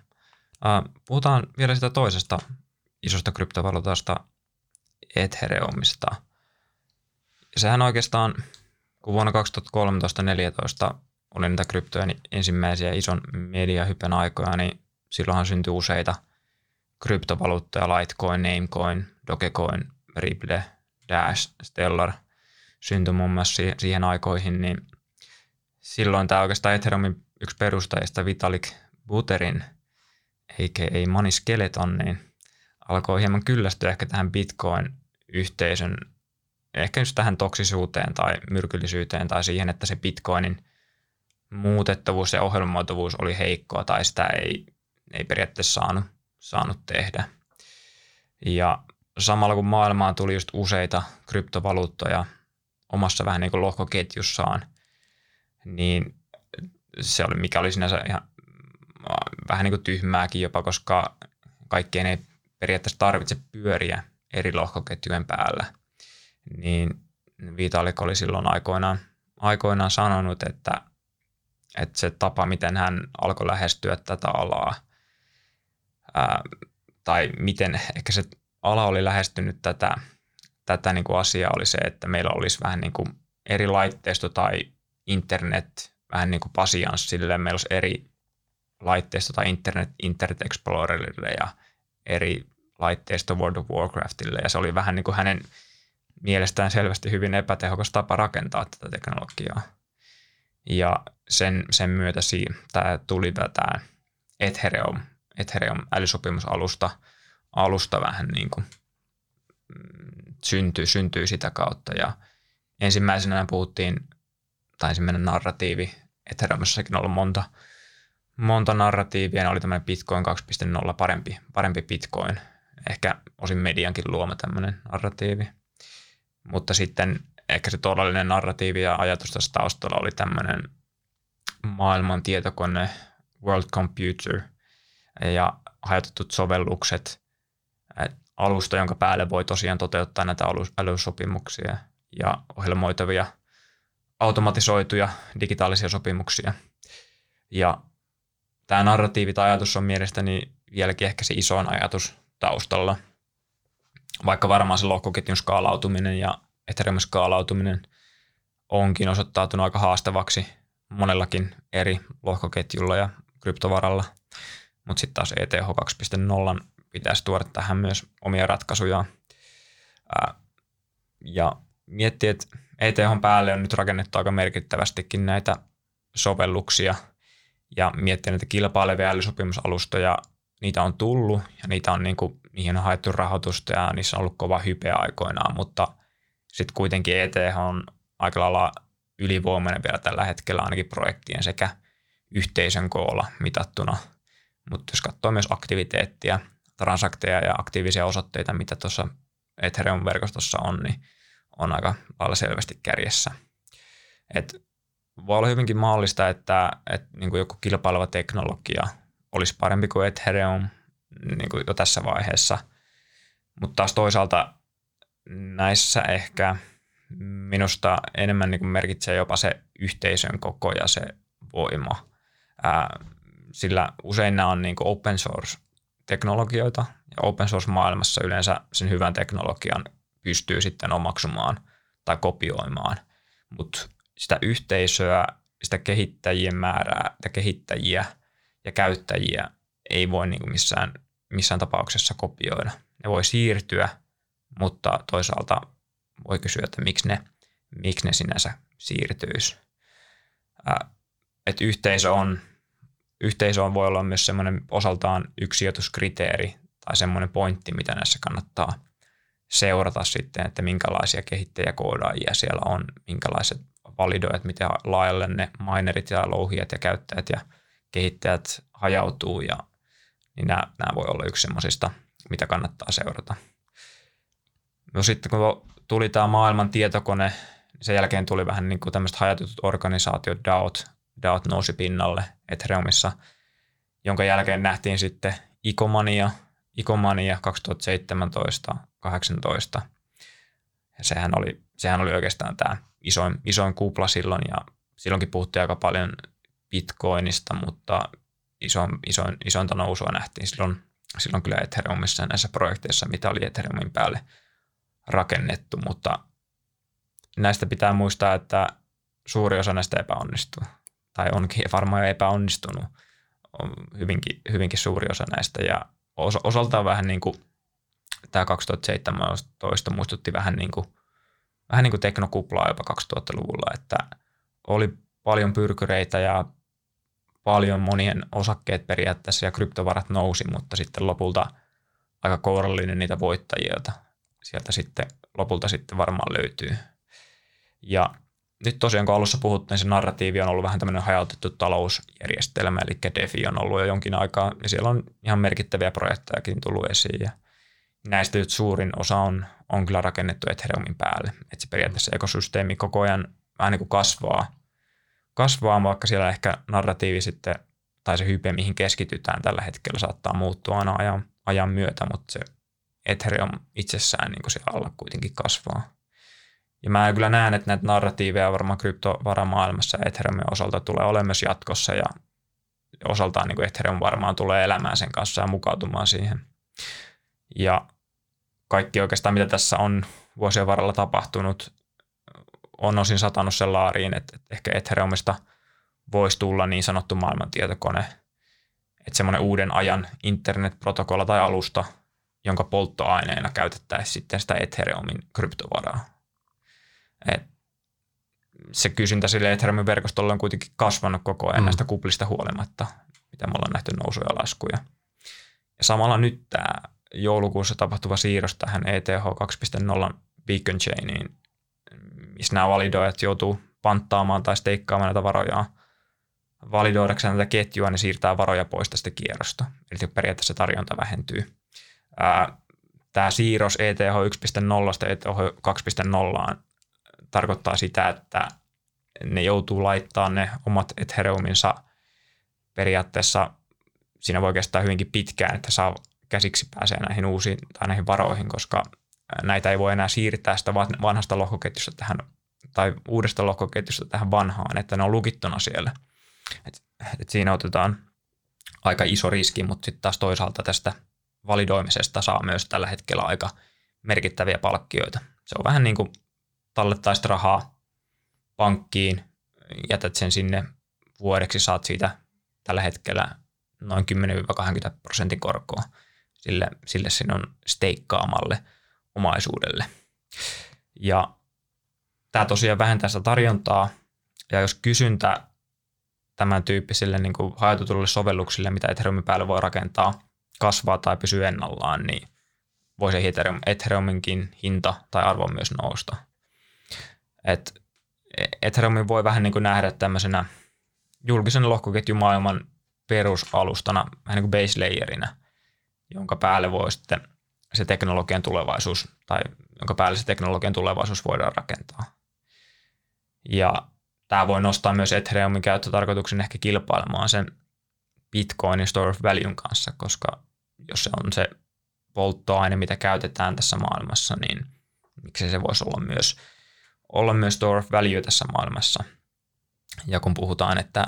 Uh, puhutaan vielä sitä toisesta isosta kryptovaluutasta, Ethereumista. Sehän oikeastaan kun vuonna 2013-2014 oli niitä kryptojen ensimmäisiä ison mediahypen aikoja, niin silloinhan syntyi useita kryptovaluuttoja, Litecoin, Namecoin, Dogecoin, Ripple, Dash, Stellar syntyi muun muassa siihen aikoihin, niin silloin tämä oikeastaan Ethereumin yksi perustajista Vitalik Buterin, a.k.a. Money Skeleton, niin alkoi hieman kyllästyä ehkä tähän Bitcoin-yhteisön ehkä just tähän toksisuuteen tai myrkyllisyyteen tai siihen, että se bitcoinin muutettavuus ja ohjelmoitavuus oli heikkoa tai sitä ei, ei periaatteessa saanut, saanut tehdä. Ja samalla kun maailmaan tuli just useita kryptovaluuttoja omassa vähän niin kuin lohkoketjussaan, niin se oli, mikä oli sinänsä ihan vähän niin kuin tyhmääkin jopa, koska kaikkien ei periaatteessa tarvitse pyöriä eri lohkoketjujen päällä – niin Vitalik oli silloin aikoinaan, aikoinaan sanonut, että, että se tapa, miten hän alkoi lähestyä tätä alaa, ää, tai miten ehkä se ala oli lähestynyt tätä, tätä niin kuin asiaa, oli se, että meillä olisi vähän niin kuin eri laitteisto tai internet vähän niin kuin pasianssille. Meillä olisi eri laitteisto tai internet Internet Explorerille ja eri laitteisto World of Warcraftille. Ja se oli vähän niin kuin hänen mielestään selvästi hyvin epätehokas tapa rakentaa tätä teknologiaa. Ja sen, sen myötä si, tämä tuli tämä Ethereum, Ethereum älysopimusalusta alusta vähän niin kuin mm, syntyy, syntyy sitä kautta. Ja ensimmäisenä puhuttiin, tai ensimmäinen narratiivi, Ethereumissakin on ollut monta, monta narratiivia, oli tämmöinen Bitcoin 2.0 parempi, parempi Bitcoin, ehkä osin mediankin luoma tämmöinen narratiivi – mutta sitten ehkä se todellinen narratiivi ja ajatus tässä taustalla oli tämmöinen maailman tietokone, world computer ja hajautetut sovellukset, alusta, jonka päälle voi tosiaan toteuttaa näitä älysopimuksia ja ohjelmoitavia automatisoituja digitaalisia sopimuksia. Ja tämä narratiivi tai ajatus on mielestäni vieläkin ehkä se isoin ajatus taustalla – vaikka varmaan se lohkoketjun skaalautuminen ja Ethereum skaalautuminen onkin osoittautunut aika haastavaksi monellakin eri lohkoketjulla ja kryptovaralla, mutta sitten taas ETH 2.0 pitäisi tuoda tähän myös omia ratkaisuja. Ja miettiä, että ETH päälle on nyt rakennettu aika merkittävästikin näitä sovelluksia ja miettinyt näitä kilpailevia älysopimusalustoja, niitä on tullut ja niitä on niin kuin, niihin on haettu rahoitusta ja niissä on ollut kova hype aikoinaan, mutta sitten kuitenkin ETH on aika lailla ylivoimainen vielä tällä hetkellä ainakin projektien sekä yhteisön koolla mitattuna. Mutta jos katsoo myös aktiviteettia, transaktioja ja aktiivisia osoitteita, mitä tuossa Ethereum-verkostossa on, niin on aika lailla selvästi kärjessä. Et voi olla hyvinkin mahdollista, että, että niin kuin joku kilpaileva teknologia olisi parempi kuin Ethereum niin kuin jo tässä vaiheessa. Mutta taas toisaalta näissä ehkä minusta enemmän niin kuin merkitsee jopa se yhteisön koko ja se voima. Ää, sillä usein nämä on niin kuin open source teknologioita ja open source maailmassa yleensä sen hyvän teknologian pystyy sitten omaksumaan tai kopioimaan, mutta sitä yhteisöä, sitä kehittäjien määrää ja kehittäjiä ja käyttäjiä ei voi niin kuin missään, missään tapauksessa kopioida. Ne voi siirtyä, mutta toisaalta voi kysyä, että miksi ne, miksi ne sinänsä siirtyisi. että yhteisö on, yhteisö on voi olla myös semmoinen osaltaan yksi sijoituskriteeri tai semmoinen pointti, mitä näissä kannattaa seurata sitten, että minkälaisia kehittäjäkoodaajia siellä on, minkälaiset validoijat, miten laajalle ne minerit ja louhijat ja käyttäjät ja kehittäjät hajautuu ja niin nämä, nämä voi olla yksi semmoisista, mitä kannattaa seurata. No sitten kun tuli tämä maailman tietokone, niin sen jälkeen tuli vähän niin kuin tämmöiset hajautetut organisaatiot, DAOt, DAOt nousi pinnalle Ethereumissa, jonka jälkeen nähtiin sitten Ikomania, Ikomania 2017-2018. Ja sehän oli, sehän oli oikeastaan tämä isoin, isoin kupla silloin ja silloinkin puhuttiin aika paljon Bitcoinista, mutta isoin, isoin, isointa nousua nähtiin silloin, silloin kyllä Ethereumissa näissä projekteissa, mitä oli Ethereumin päälle rakennettu, mutta näistä pitää muistaa, että suuri osa näistä epäonnistuu. Tai onkin varmaan jo epäonnistunut on hyvinkin, hyvinkin suuri osa näistä. Ja osaltaan vähän niin kuin tämä 2017 muistutti vähän niin kuin, vähän niin kuin teknokuplaa jopa 2000-luvulla, että oli paljon pyrkyreitä ja paljon monien osakkeet periaatteessa ja kryptovarat nousi, mutta sitten lopulta aika kourallinen niitä voittajia, sieltä sitten lopulta sitten varmaan löytyy. Ja nyt tosiaan kun alussa puhuttiin, se narratiivi on ollut vähän tämmöinen hajautettu talousjärjestelmä, eli DeFi on ollut jo jonkin aikaa, ja siellä on ihan merkittäviä projektejakin tullut esiin, ja näistä nyt suurin osa on, on kyllä rakennettu Ethereumin päälle, että se periaatteessa ekosysteemi koko ajan vähän niin kuin kasvaa, kasvaa, vaikka siellä ehkä narratiivi sitten, tai se hype, mihin keskitytään tällä hetkellä, saattaa muuttua aina ajan, ajan myötä, mutta se Ethereum itsessään niin siellä alla kuitenkin kasvaa. Ja mä kyllä näen, että näitä narratiiveja varmaan kryptovaramaailmassa Ethereumin osalta tulee olemaan myös jatkossa ja osaltaan niin Ethereum varmaan tulee elämään sen kanssa ja mukautumaan siihen. Ja kaikki oikeastaan, mitä tässä on vuosien varrella tapahtunut, on osin satanut sen laariin, että ehkä Ethereumista voisi tulla niin sanottu maailmantietokone, että semmoinen uuden ajan internetprotokolla tai alusta, jonka polttoaineena käytettäisiin sitten sitä Ethereumin kryptovaraa. Et se kysyntä sille Ethereumin verkostolle on kuitenkin kasvanut koko ajan mm. näistä kuplista huolimatta, mitä me ollaan nähty nousuja ja laskuja. Ja samalla nyt tämä joulukuussa tapahtuva siirros tähän ETH 2.0 Beacon Chainiin, missä nämä validoijat joutuu panttaamaan tai steikkaamaan näitä varoja validoidakseen tätä ketjua, niin siirtää varoja pois tästä kierrosta. Eli periaatteessa tarjonta vähentyy. Tämä siirros ETH 1.0 ETH 2.0 tarkoittaa sitä, että ne joutuu laittaa ne omat Ethereuminsa periaatteessa, siinä voi kestää hyvinkin pitkään, että saa käsiksi pääsee näihin uusiin tai näihin varoihin, koska näitä ei voi enää siirtää sitä vanhasta lohkoketjusta tähän tai uudesta lohkoketjusta tähän vanhaan, että ne on lukittuna siellä. Et, et siinä otetaan aika iso riski, mutta sitten taas toisaalta tästä validoimisesta saa myös tällä hetkellä aika merkittäviä palkkioita. Se on vähän niin kuin tallettaisit rahaa pankkiin, jätät sen sinne vuodeksi, saat siitä tällä hetkellä noin 10-20 prosentin korkoa sille, sille sinun steikkaamalle omaisuudelle. Ja tämä tosiaan vähentää sitä tarjontaa, ja jos kysyntä tämän tyyppisille niin kuin hajautetulle sovelluksille, mitä Ethereumin päälle voi rakentaa, kasvaa tai pysyy ennallaan, niin voi se Ethereum, Ethereuminkin hinta tai arvo myös nousta. Et Ethereumin voi vähän niin kuin nähdä tämmöisenä julkisen lohkoketjumaailman perusalustana, vähän niin kuin base layerinä, jonka päälle voi sitten se teknologian tulevaisuus, tai jonka päälle se teknologian tulevaisuus voidaan rakentaa. Ja tämä voi nostaa myös Ethereumin käyttötarkoituksen ehkä kilpailemaan sen Bitcoinin store of value kanssa, koska jos se on se polttoaine, mitä käytetään tässä maailmassa, niin miksi se voisi olla myös, olla myös store of value tässä maailmassa. Ja kun puhutaan, että,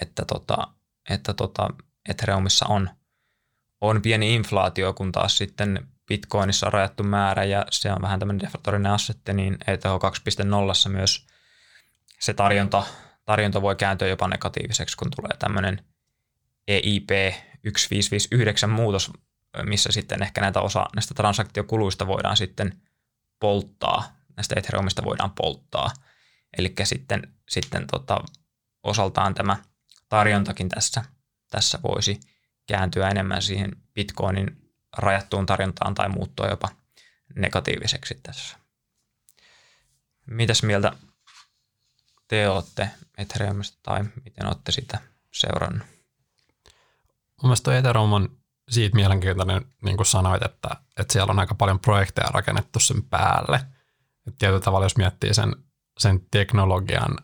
että, tota, että tota, Ethereumissa on, on pieni inflaatio, kun taas sitten Bitcoinissa on rajattu määrä ja se on vähän tämmöinen deflatorinen assetti, niin ETH 2.0 myös se tarjonta, tarjonta voi kääntyä jopa negatiiviseksi, kun tulee tämmöinen EIP 1559 muutos, missä sitten ehkä näitä osa näistä transaktiokuluista voidaan sitten polttaa, näistä Ethereumista voidaan polttaa. Eli sitten, sitten tota, osaltaan tämä tarjontakin tässä, tässä voisi kääntyä enemmän siihen Bitcoinin rajattuun tarjontaan tai muuttua jopa negatiiviseksi tässä. Mitäs mieltä te olette Ethereumista tai miten olette sitä seurannut? Mun mielestä Ethereum on siitä mielenkiintoinen, niin kuin sanoit, että, että siellä on aika paljon projekteja rakennettu sen päälle. Et tietyllä tavalla, jos miettii sen, sen teknologian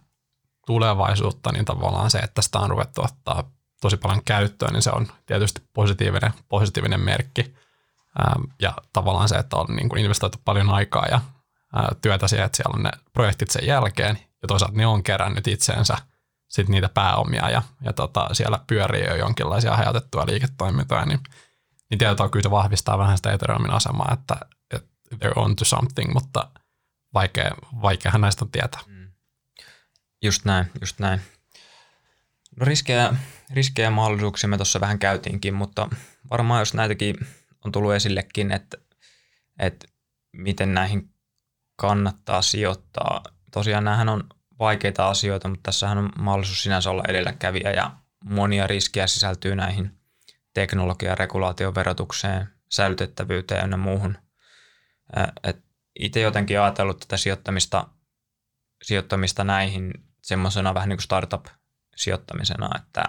tulevaisuutta, niin tavallaan se, että sitä on ruvettu ottaa tosi paljon käyttöön, niin se on tietysti positiivinen, positiivinen merkki. Ja tavallaan se, että on niin kuin investoitu paljon aikaa ja työtä siihen, että siellä on ne projektit sen jälkeen, ja toisaalta ne on kerännyt itseensä sit niitä pääomia ja, ja tota, siellä pyörii jo jonkinlaisia hajautettuja liiketoimintoja, niin, niin tietyllä kyllä se vahvistaa vähän sitä Ethereumin asemaa, että, että they're on to something, mutta vaikea, vaikeahan näistä on tietää. Mm. Just näin, just näin. No riskejä, riskejä ja mahdollisuuksia me tuossa vähän käytiinkin, mutta varmaan jos näitäkin on tullut esillekin, että, että miten näihin kannattaa sijoittaa. Tosiaan nämähän on vaikeita asioita, mutta tässähän on mahdollisuus sinänsä olla edelläkävijä ja monia riskejä sisältyy näihin teknologia- regulaation verotukseen, säilytettävyyteen ja muuhun. Itse jotenkin ajatellut tätä sijoittamista, sijoittamista näihin semmoisena vähän niin kuin startup-sijoittamisena, että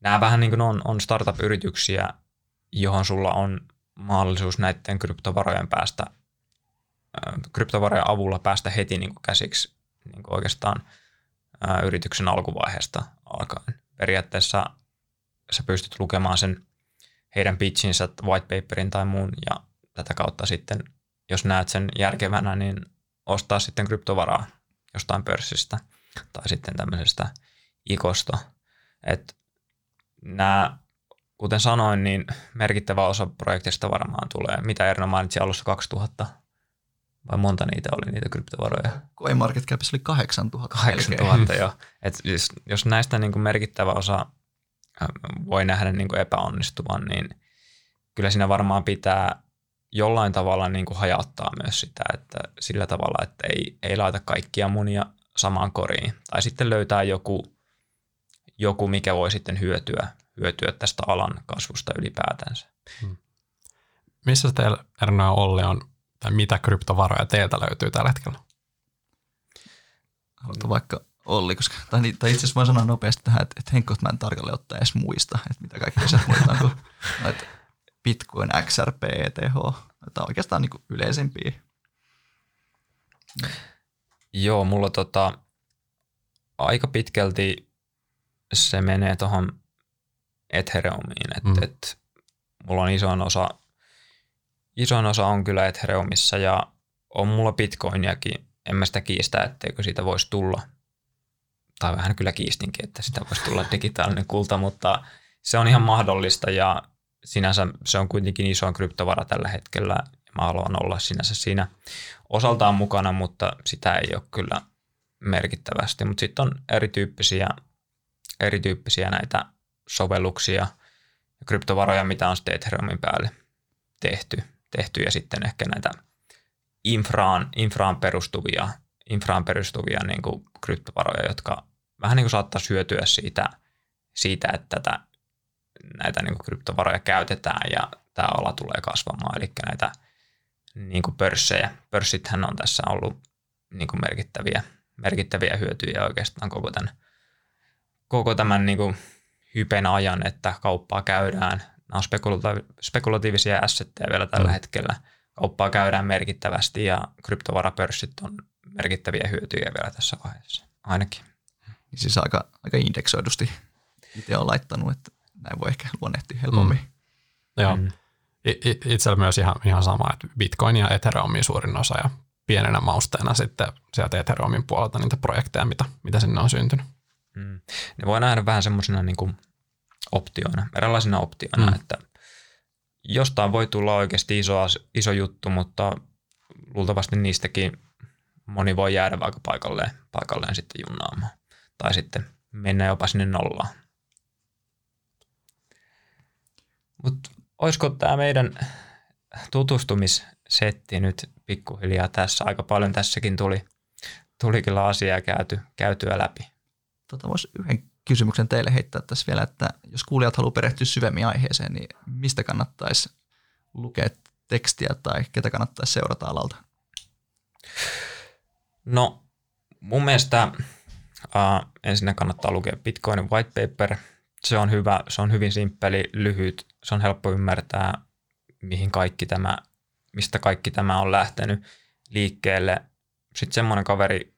nämä vähän niin kuin on, on startup-yrityksiä, johon sulla on mahdollisuus näiden kryptovarojen päästä, kryptovarojen avulla päästä heti niin kuin käsiksi niin kuin oikeastaan yrityksen alkuvaiheesta alkaen. Periaatteessa sä pystyt lukemaan sen heidän pitchinsä, white paperin tai muun, ja tätä kautta sitten, jos näet sen järkevänä, niin ostaa sitten kryptovaraa jostain pörssistä tai sitten tämmöisestä ikosta. Et nämä, kuten sanoin, niin merkittävä osa projektista varmaan tulee. Mitä Erno mainitsi alussa 2000 vai monta niitä oli, niitä kryptovaroja? CoinMarketCapissa oli 8000. 8000, joo. Et jos, jos näistä niin kuin merkittävä osa äh, voi nähdä niin kuin epäonnistuvan, niin kyllä siinä varmaan pitää jollain tavalla niin kuin hajauttaa myös sitä, että sillä tavalla, että ei, ei laita kaikkia munia samaan koriin. Tai sitten löytää joku, joku mikä voi sitten hyötyä, hyötyä tästä alan kasvusta ylipäätänsä. Hmm. Missä teillä Erno ja Olli on tai mitä kryptovaroja teiltä löytyy tällä hetkellä? Haluatko vaikka Olli, koska, tai, niin, tai itse asiassa voin sanoa nopeasti tähän, että, että Henkko, mä en tarkalleen ottaa edes muista, että mitä kaikkea sieltä muistaa, kuin noita Bitcoin, XRP, ETH, joita oikeastaan niin yleisempiä. Joo, mulla tota, aika pitkälti se menee tuohon Ethereumiin, että mm. et, mulla on iso osa isoin osa on kyllä Ethereumissa ja on mulla Bitcoiniakin. En mä sitä kiistä, etteikö siitä voisi tulla. Tai vähän kyllä kiistinkin, että sitä voisi tulla digitaalinen kulta, mutta se on ihan mahdollista ja sinänsä se on kuitenkin isoin kryptovara tällä hetkellä. Mä haluan olla sinänsä siinä osaltaan mukana, mutta sitä ei ole kyllä merkittävästi. Mutta sitten on erityyppisiä, erityyppisiä näitä sovelluksia ja kryptovaroja, mitä on sitten Ethereumin päälle tehty tehty ja sitten ehkä näitä infraan, infraan perustuvia, infraan perustuvia niin kuin kryptovaroja, jotka vähän niin kuin saattaa syötyä siitä, siitä että tätä, näitä niin kuin kryptovaroja käytetään ja tämä ala tulee kasvamaan. Eli näitä niin kuin pörssejä. Pörssithän on tässä ollut niin kuin merkittäviä, merkittäviä hyötyjä oikeastaan koko tämän, koko tämän niin kuin hypen ajan, että kauppaa käydään. Nämä on spekulatiivisia assetteja vielä tällä mm. hetkellä. Kauppaa käydään merkittävästi ja kryptovarapörssit on merkittäviä hyötyjä vielä tässä vaiheessa ainakin. Niin siis aika, aika indeksoidusti itse on laittanut, että näin voi ehkä luonnehtia helpommin. Mm. Joo. Mm. Itsellä myös ihan, ihan sama, että Bitcoin ja Ethereumin suurin osa ja pienenä mausteena sitten sieltä Ethereumin puolelta niitä projekteja, mitä, mitä sinne on syntynyt. Mm. Ne voi nähdä vähän semmoisena niin optioina, erilaisina optioina, mm. että jostain voi tulla oikeasti iso, iso juttu, mutta luultavasti niistäkin moni voi jäädä vaikka paikalleen, paikalleen sitten junnaamaan. Tai sitten mennä jopa sinne nollaan. Mutta olisiko tämä meidän tutustumissetti nyt pikkuhiljaa tässä? Aika paljon tässäkin tuli, tuli kyllä asiaa käyty, käytyä läpi. Tota, Voisi yhden kysymyksen teille heittää tässä vielä, että jos kuulijat haluaa perehtyä syvemmin aiheeseen, niin mistä kannattaisi lukea tekstiä tai ketä kannattaisi seurata alalta? No mun mielestä uh, ensin kannattaa lukea Bitcoinin white paper. Se on hyvä, se on hyvin simppeli, lyhyt, se on helppo ymmärtää, mihin kaikki tämä, mistä kaikki tämä on lähtenyt liikkeelle. Sitten semmoinen kaveri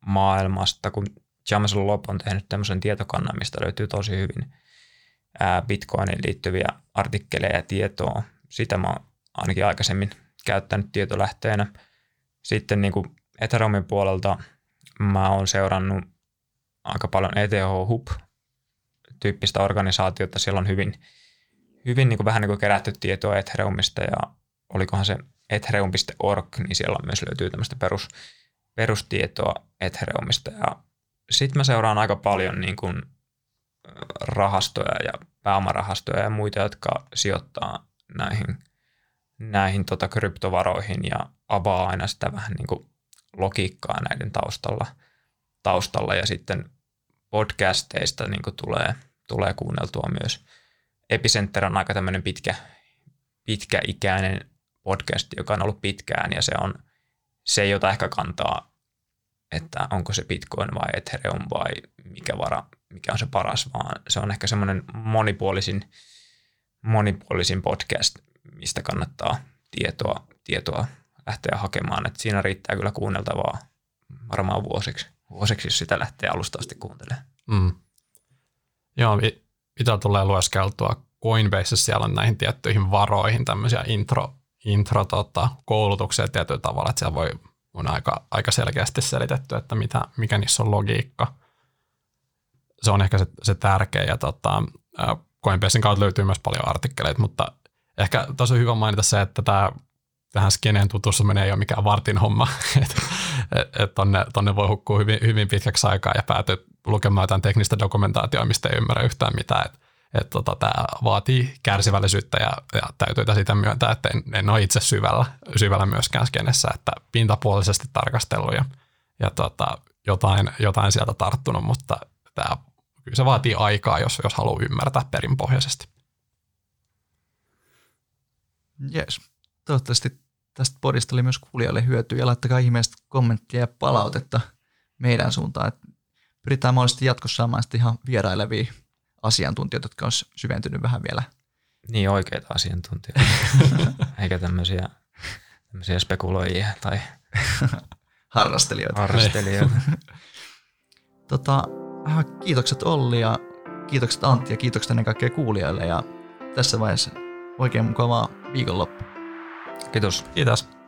Bitcoin-maailmasta, kun Jameson Lop on tehnyt tämmöisen tietokannan, mistä löytyy tosi hyvin Bitcoinin liittyviä artikkeleja ja tietoa. Sitä mä oon ainakin aikaisemmin käyttänyt tietolähteenä – sitten niin kuin Ethereumin puolelta mä oon seurannut aika paljon ETH Hub tyyppistä organisaatiota. Siellä on hyvin, hyvin niin kuin vähän niin kuin kerätty tietoa Ethereumista ja olikohan se ethereum.org, niin siellä myös löytyy tämmöistä perus, perustietoa Ethereumista. Ja sitten mä seuraan aika paljon niin kuin rahastoja ja pääomarahastoja ja muita, jotka sijoittaa näihin – näihin tota, kryptovaroihin ja avaa aina sitä vähän niin kuin logiikkaa näiden taustalla, taustalla ja sitten podcasteista niin kuin tulee, tulee kuunneltua myös. Epicenter on aika tämmöinen pitkä, pitkäikäinen podcast, joka on ollut pitkään ja se on se, jota ehkä kantaa, että onko se Bitcoin vai Ethereum vai mikä vara, mikä on se paras, vaan se on ehkä semmoinen monipuolisin, monipuolisin podcast, mistä kannattaa tietoa, tietoa lähteä hakemaan. Et siinä riittää kyllä kuunneltavaa varmaan vuosiksi, vuosiksi jos sitä lähtee alusta asti kuuntelemaan. Mm. Joo, mitä tulee lueskeltua Coinbase, siellä on näihin tiettyihin varoihin tämmöisiä intro, intro tota, koulutuksia tietyllä tavalla, että siellä voi on aika, aika selkeästi selitetty, että mitä, mikä niissä on logiikka. Se on ehkä se, se tärkeä ja tota, Coinbasein kautta löytyy myös paljon artikkeleita, mutta Ehkä tosi hyvä mainita se, että tämä tähän skeneen tutustuminen ei ole mikään vartin homma, että et tonne, tonne voi hukkua hyvin, hyvin pitkäksi aikaa ja päätyy lukemaan jotain teknistä dokumentaatiota, mistä ei ymmärrä yhtään mitään. Et, et tota, tämä vaatii kärsivällisyyttä ja, ja täytyy sitä myöntää, että en, en ole itse syvällä, syvällä myöskään skenessä, että pintapuolisesti tarkastellut ja, ja tota, jotain, jotain sieltä tarttunut, mutta tämä, kyllä se vaatii aikaa, jos, jos haluaa ymmärtää perinpohjaisesti. Jees. Toivottavasti tästä podista oli myös kuulijoille hyötyä ja laittakaa ihmeestä kommenttia ja palautetta meidän suuntaan. Että pyritään mahdollisesti jatkossa saamaan ihan vierailevia asiantuntijoita, jotka olisi syventynyt vähän vielä. Niin, oikeita asiantuntijoita, eikä tämmöisiä, tämmöisiä spekuloijia tai harrastelijoita. harrastelijoita. tota, äh, kiitokset Olli ja kiitokset Antti ja kiitokset ennen kaikkea kuulijoille ja tässä vaiheessa oikein mukavaa viikonloppu. Kiitos. Kiitos.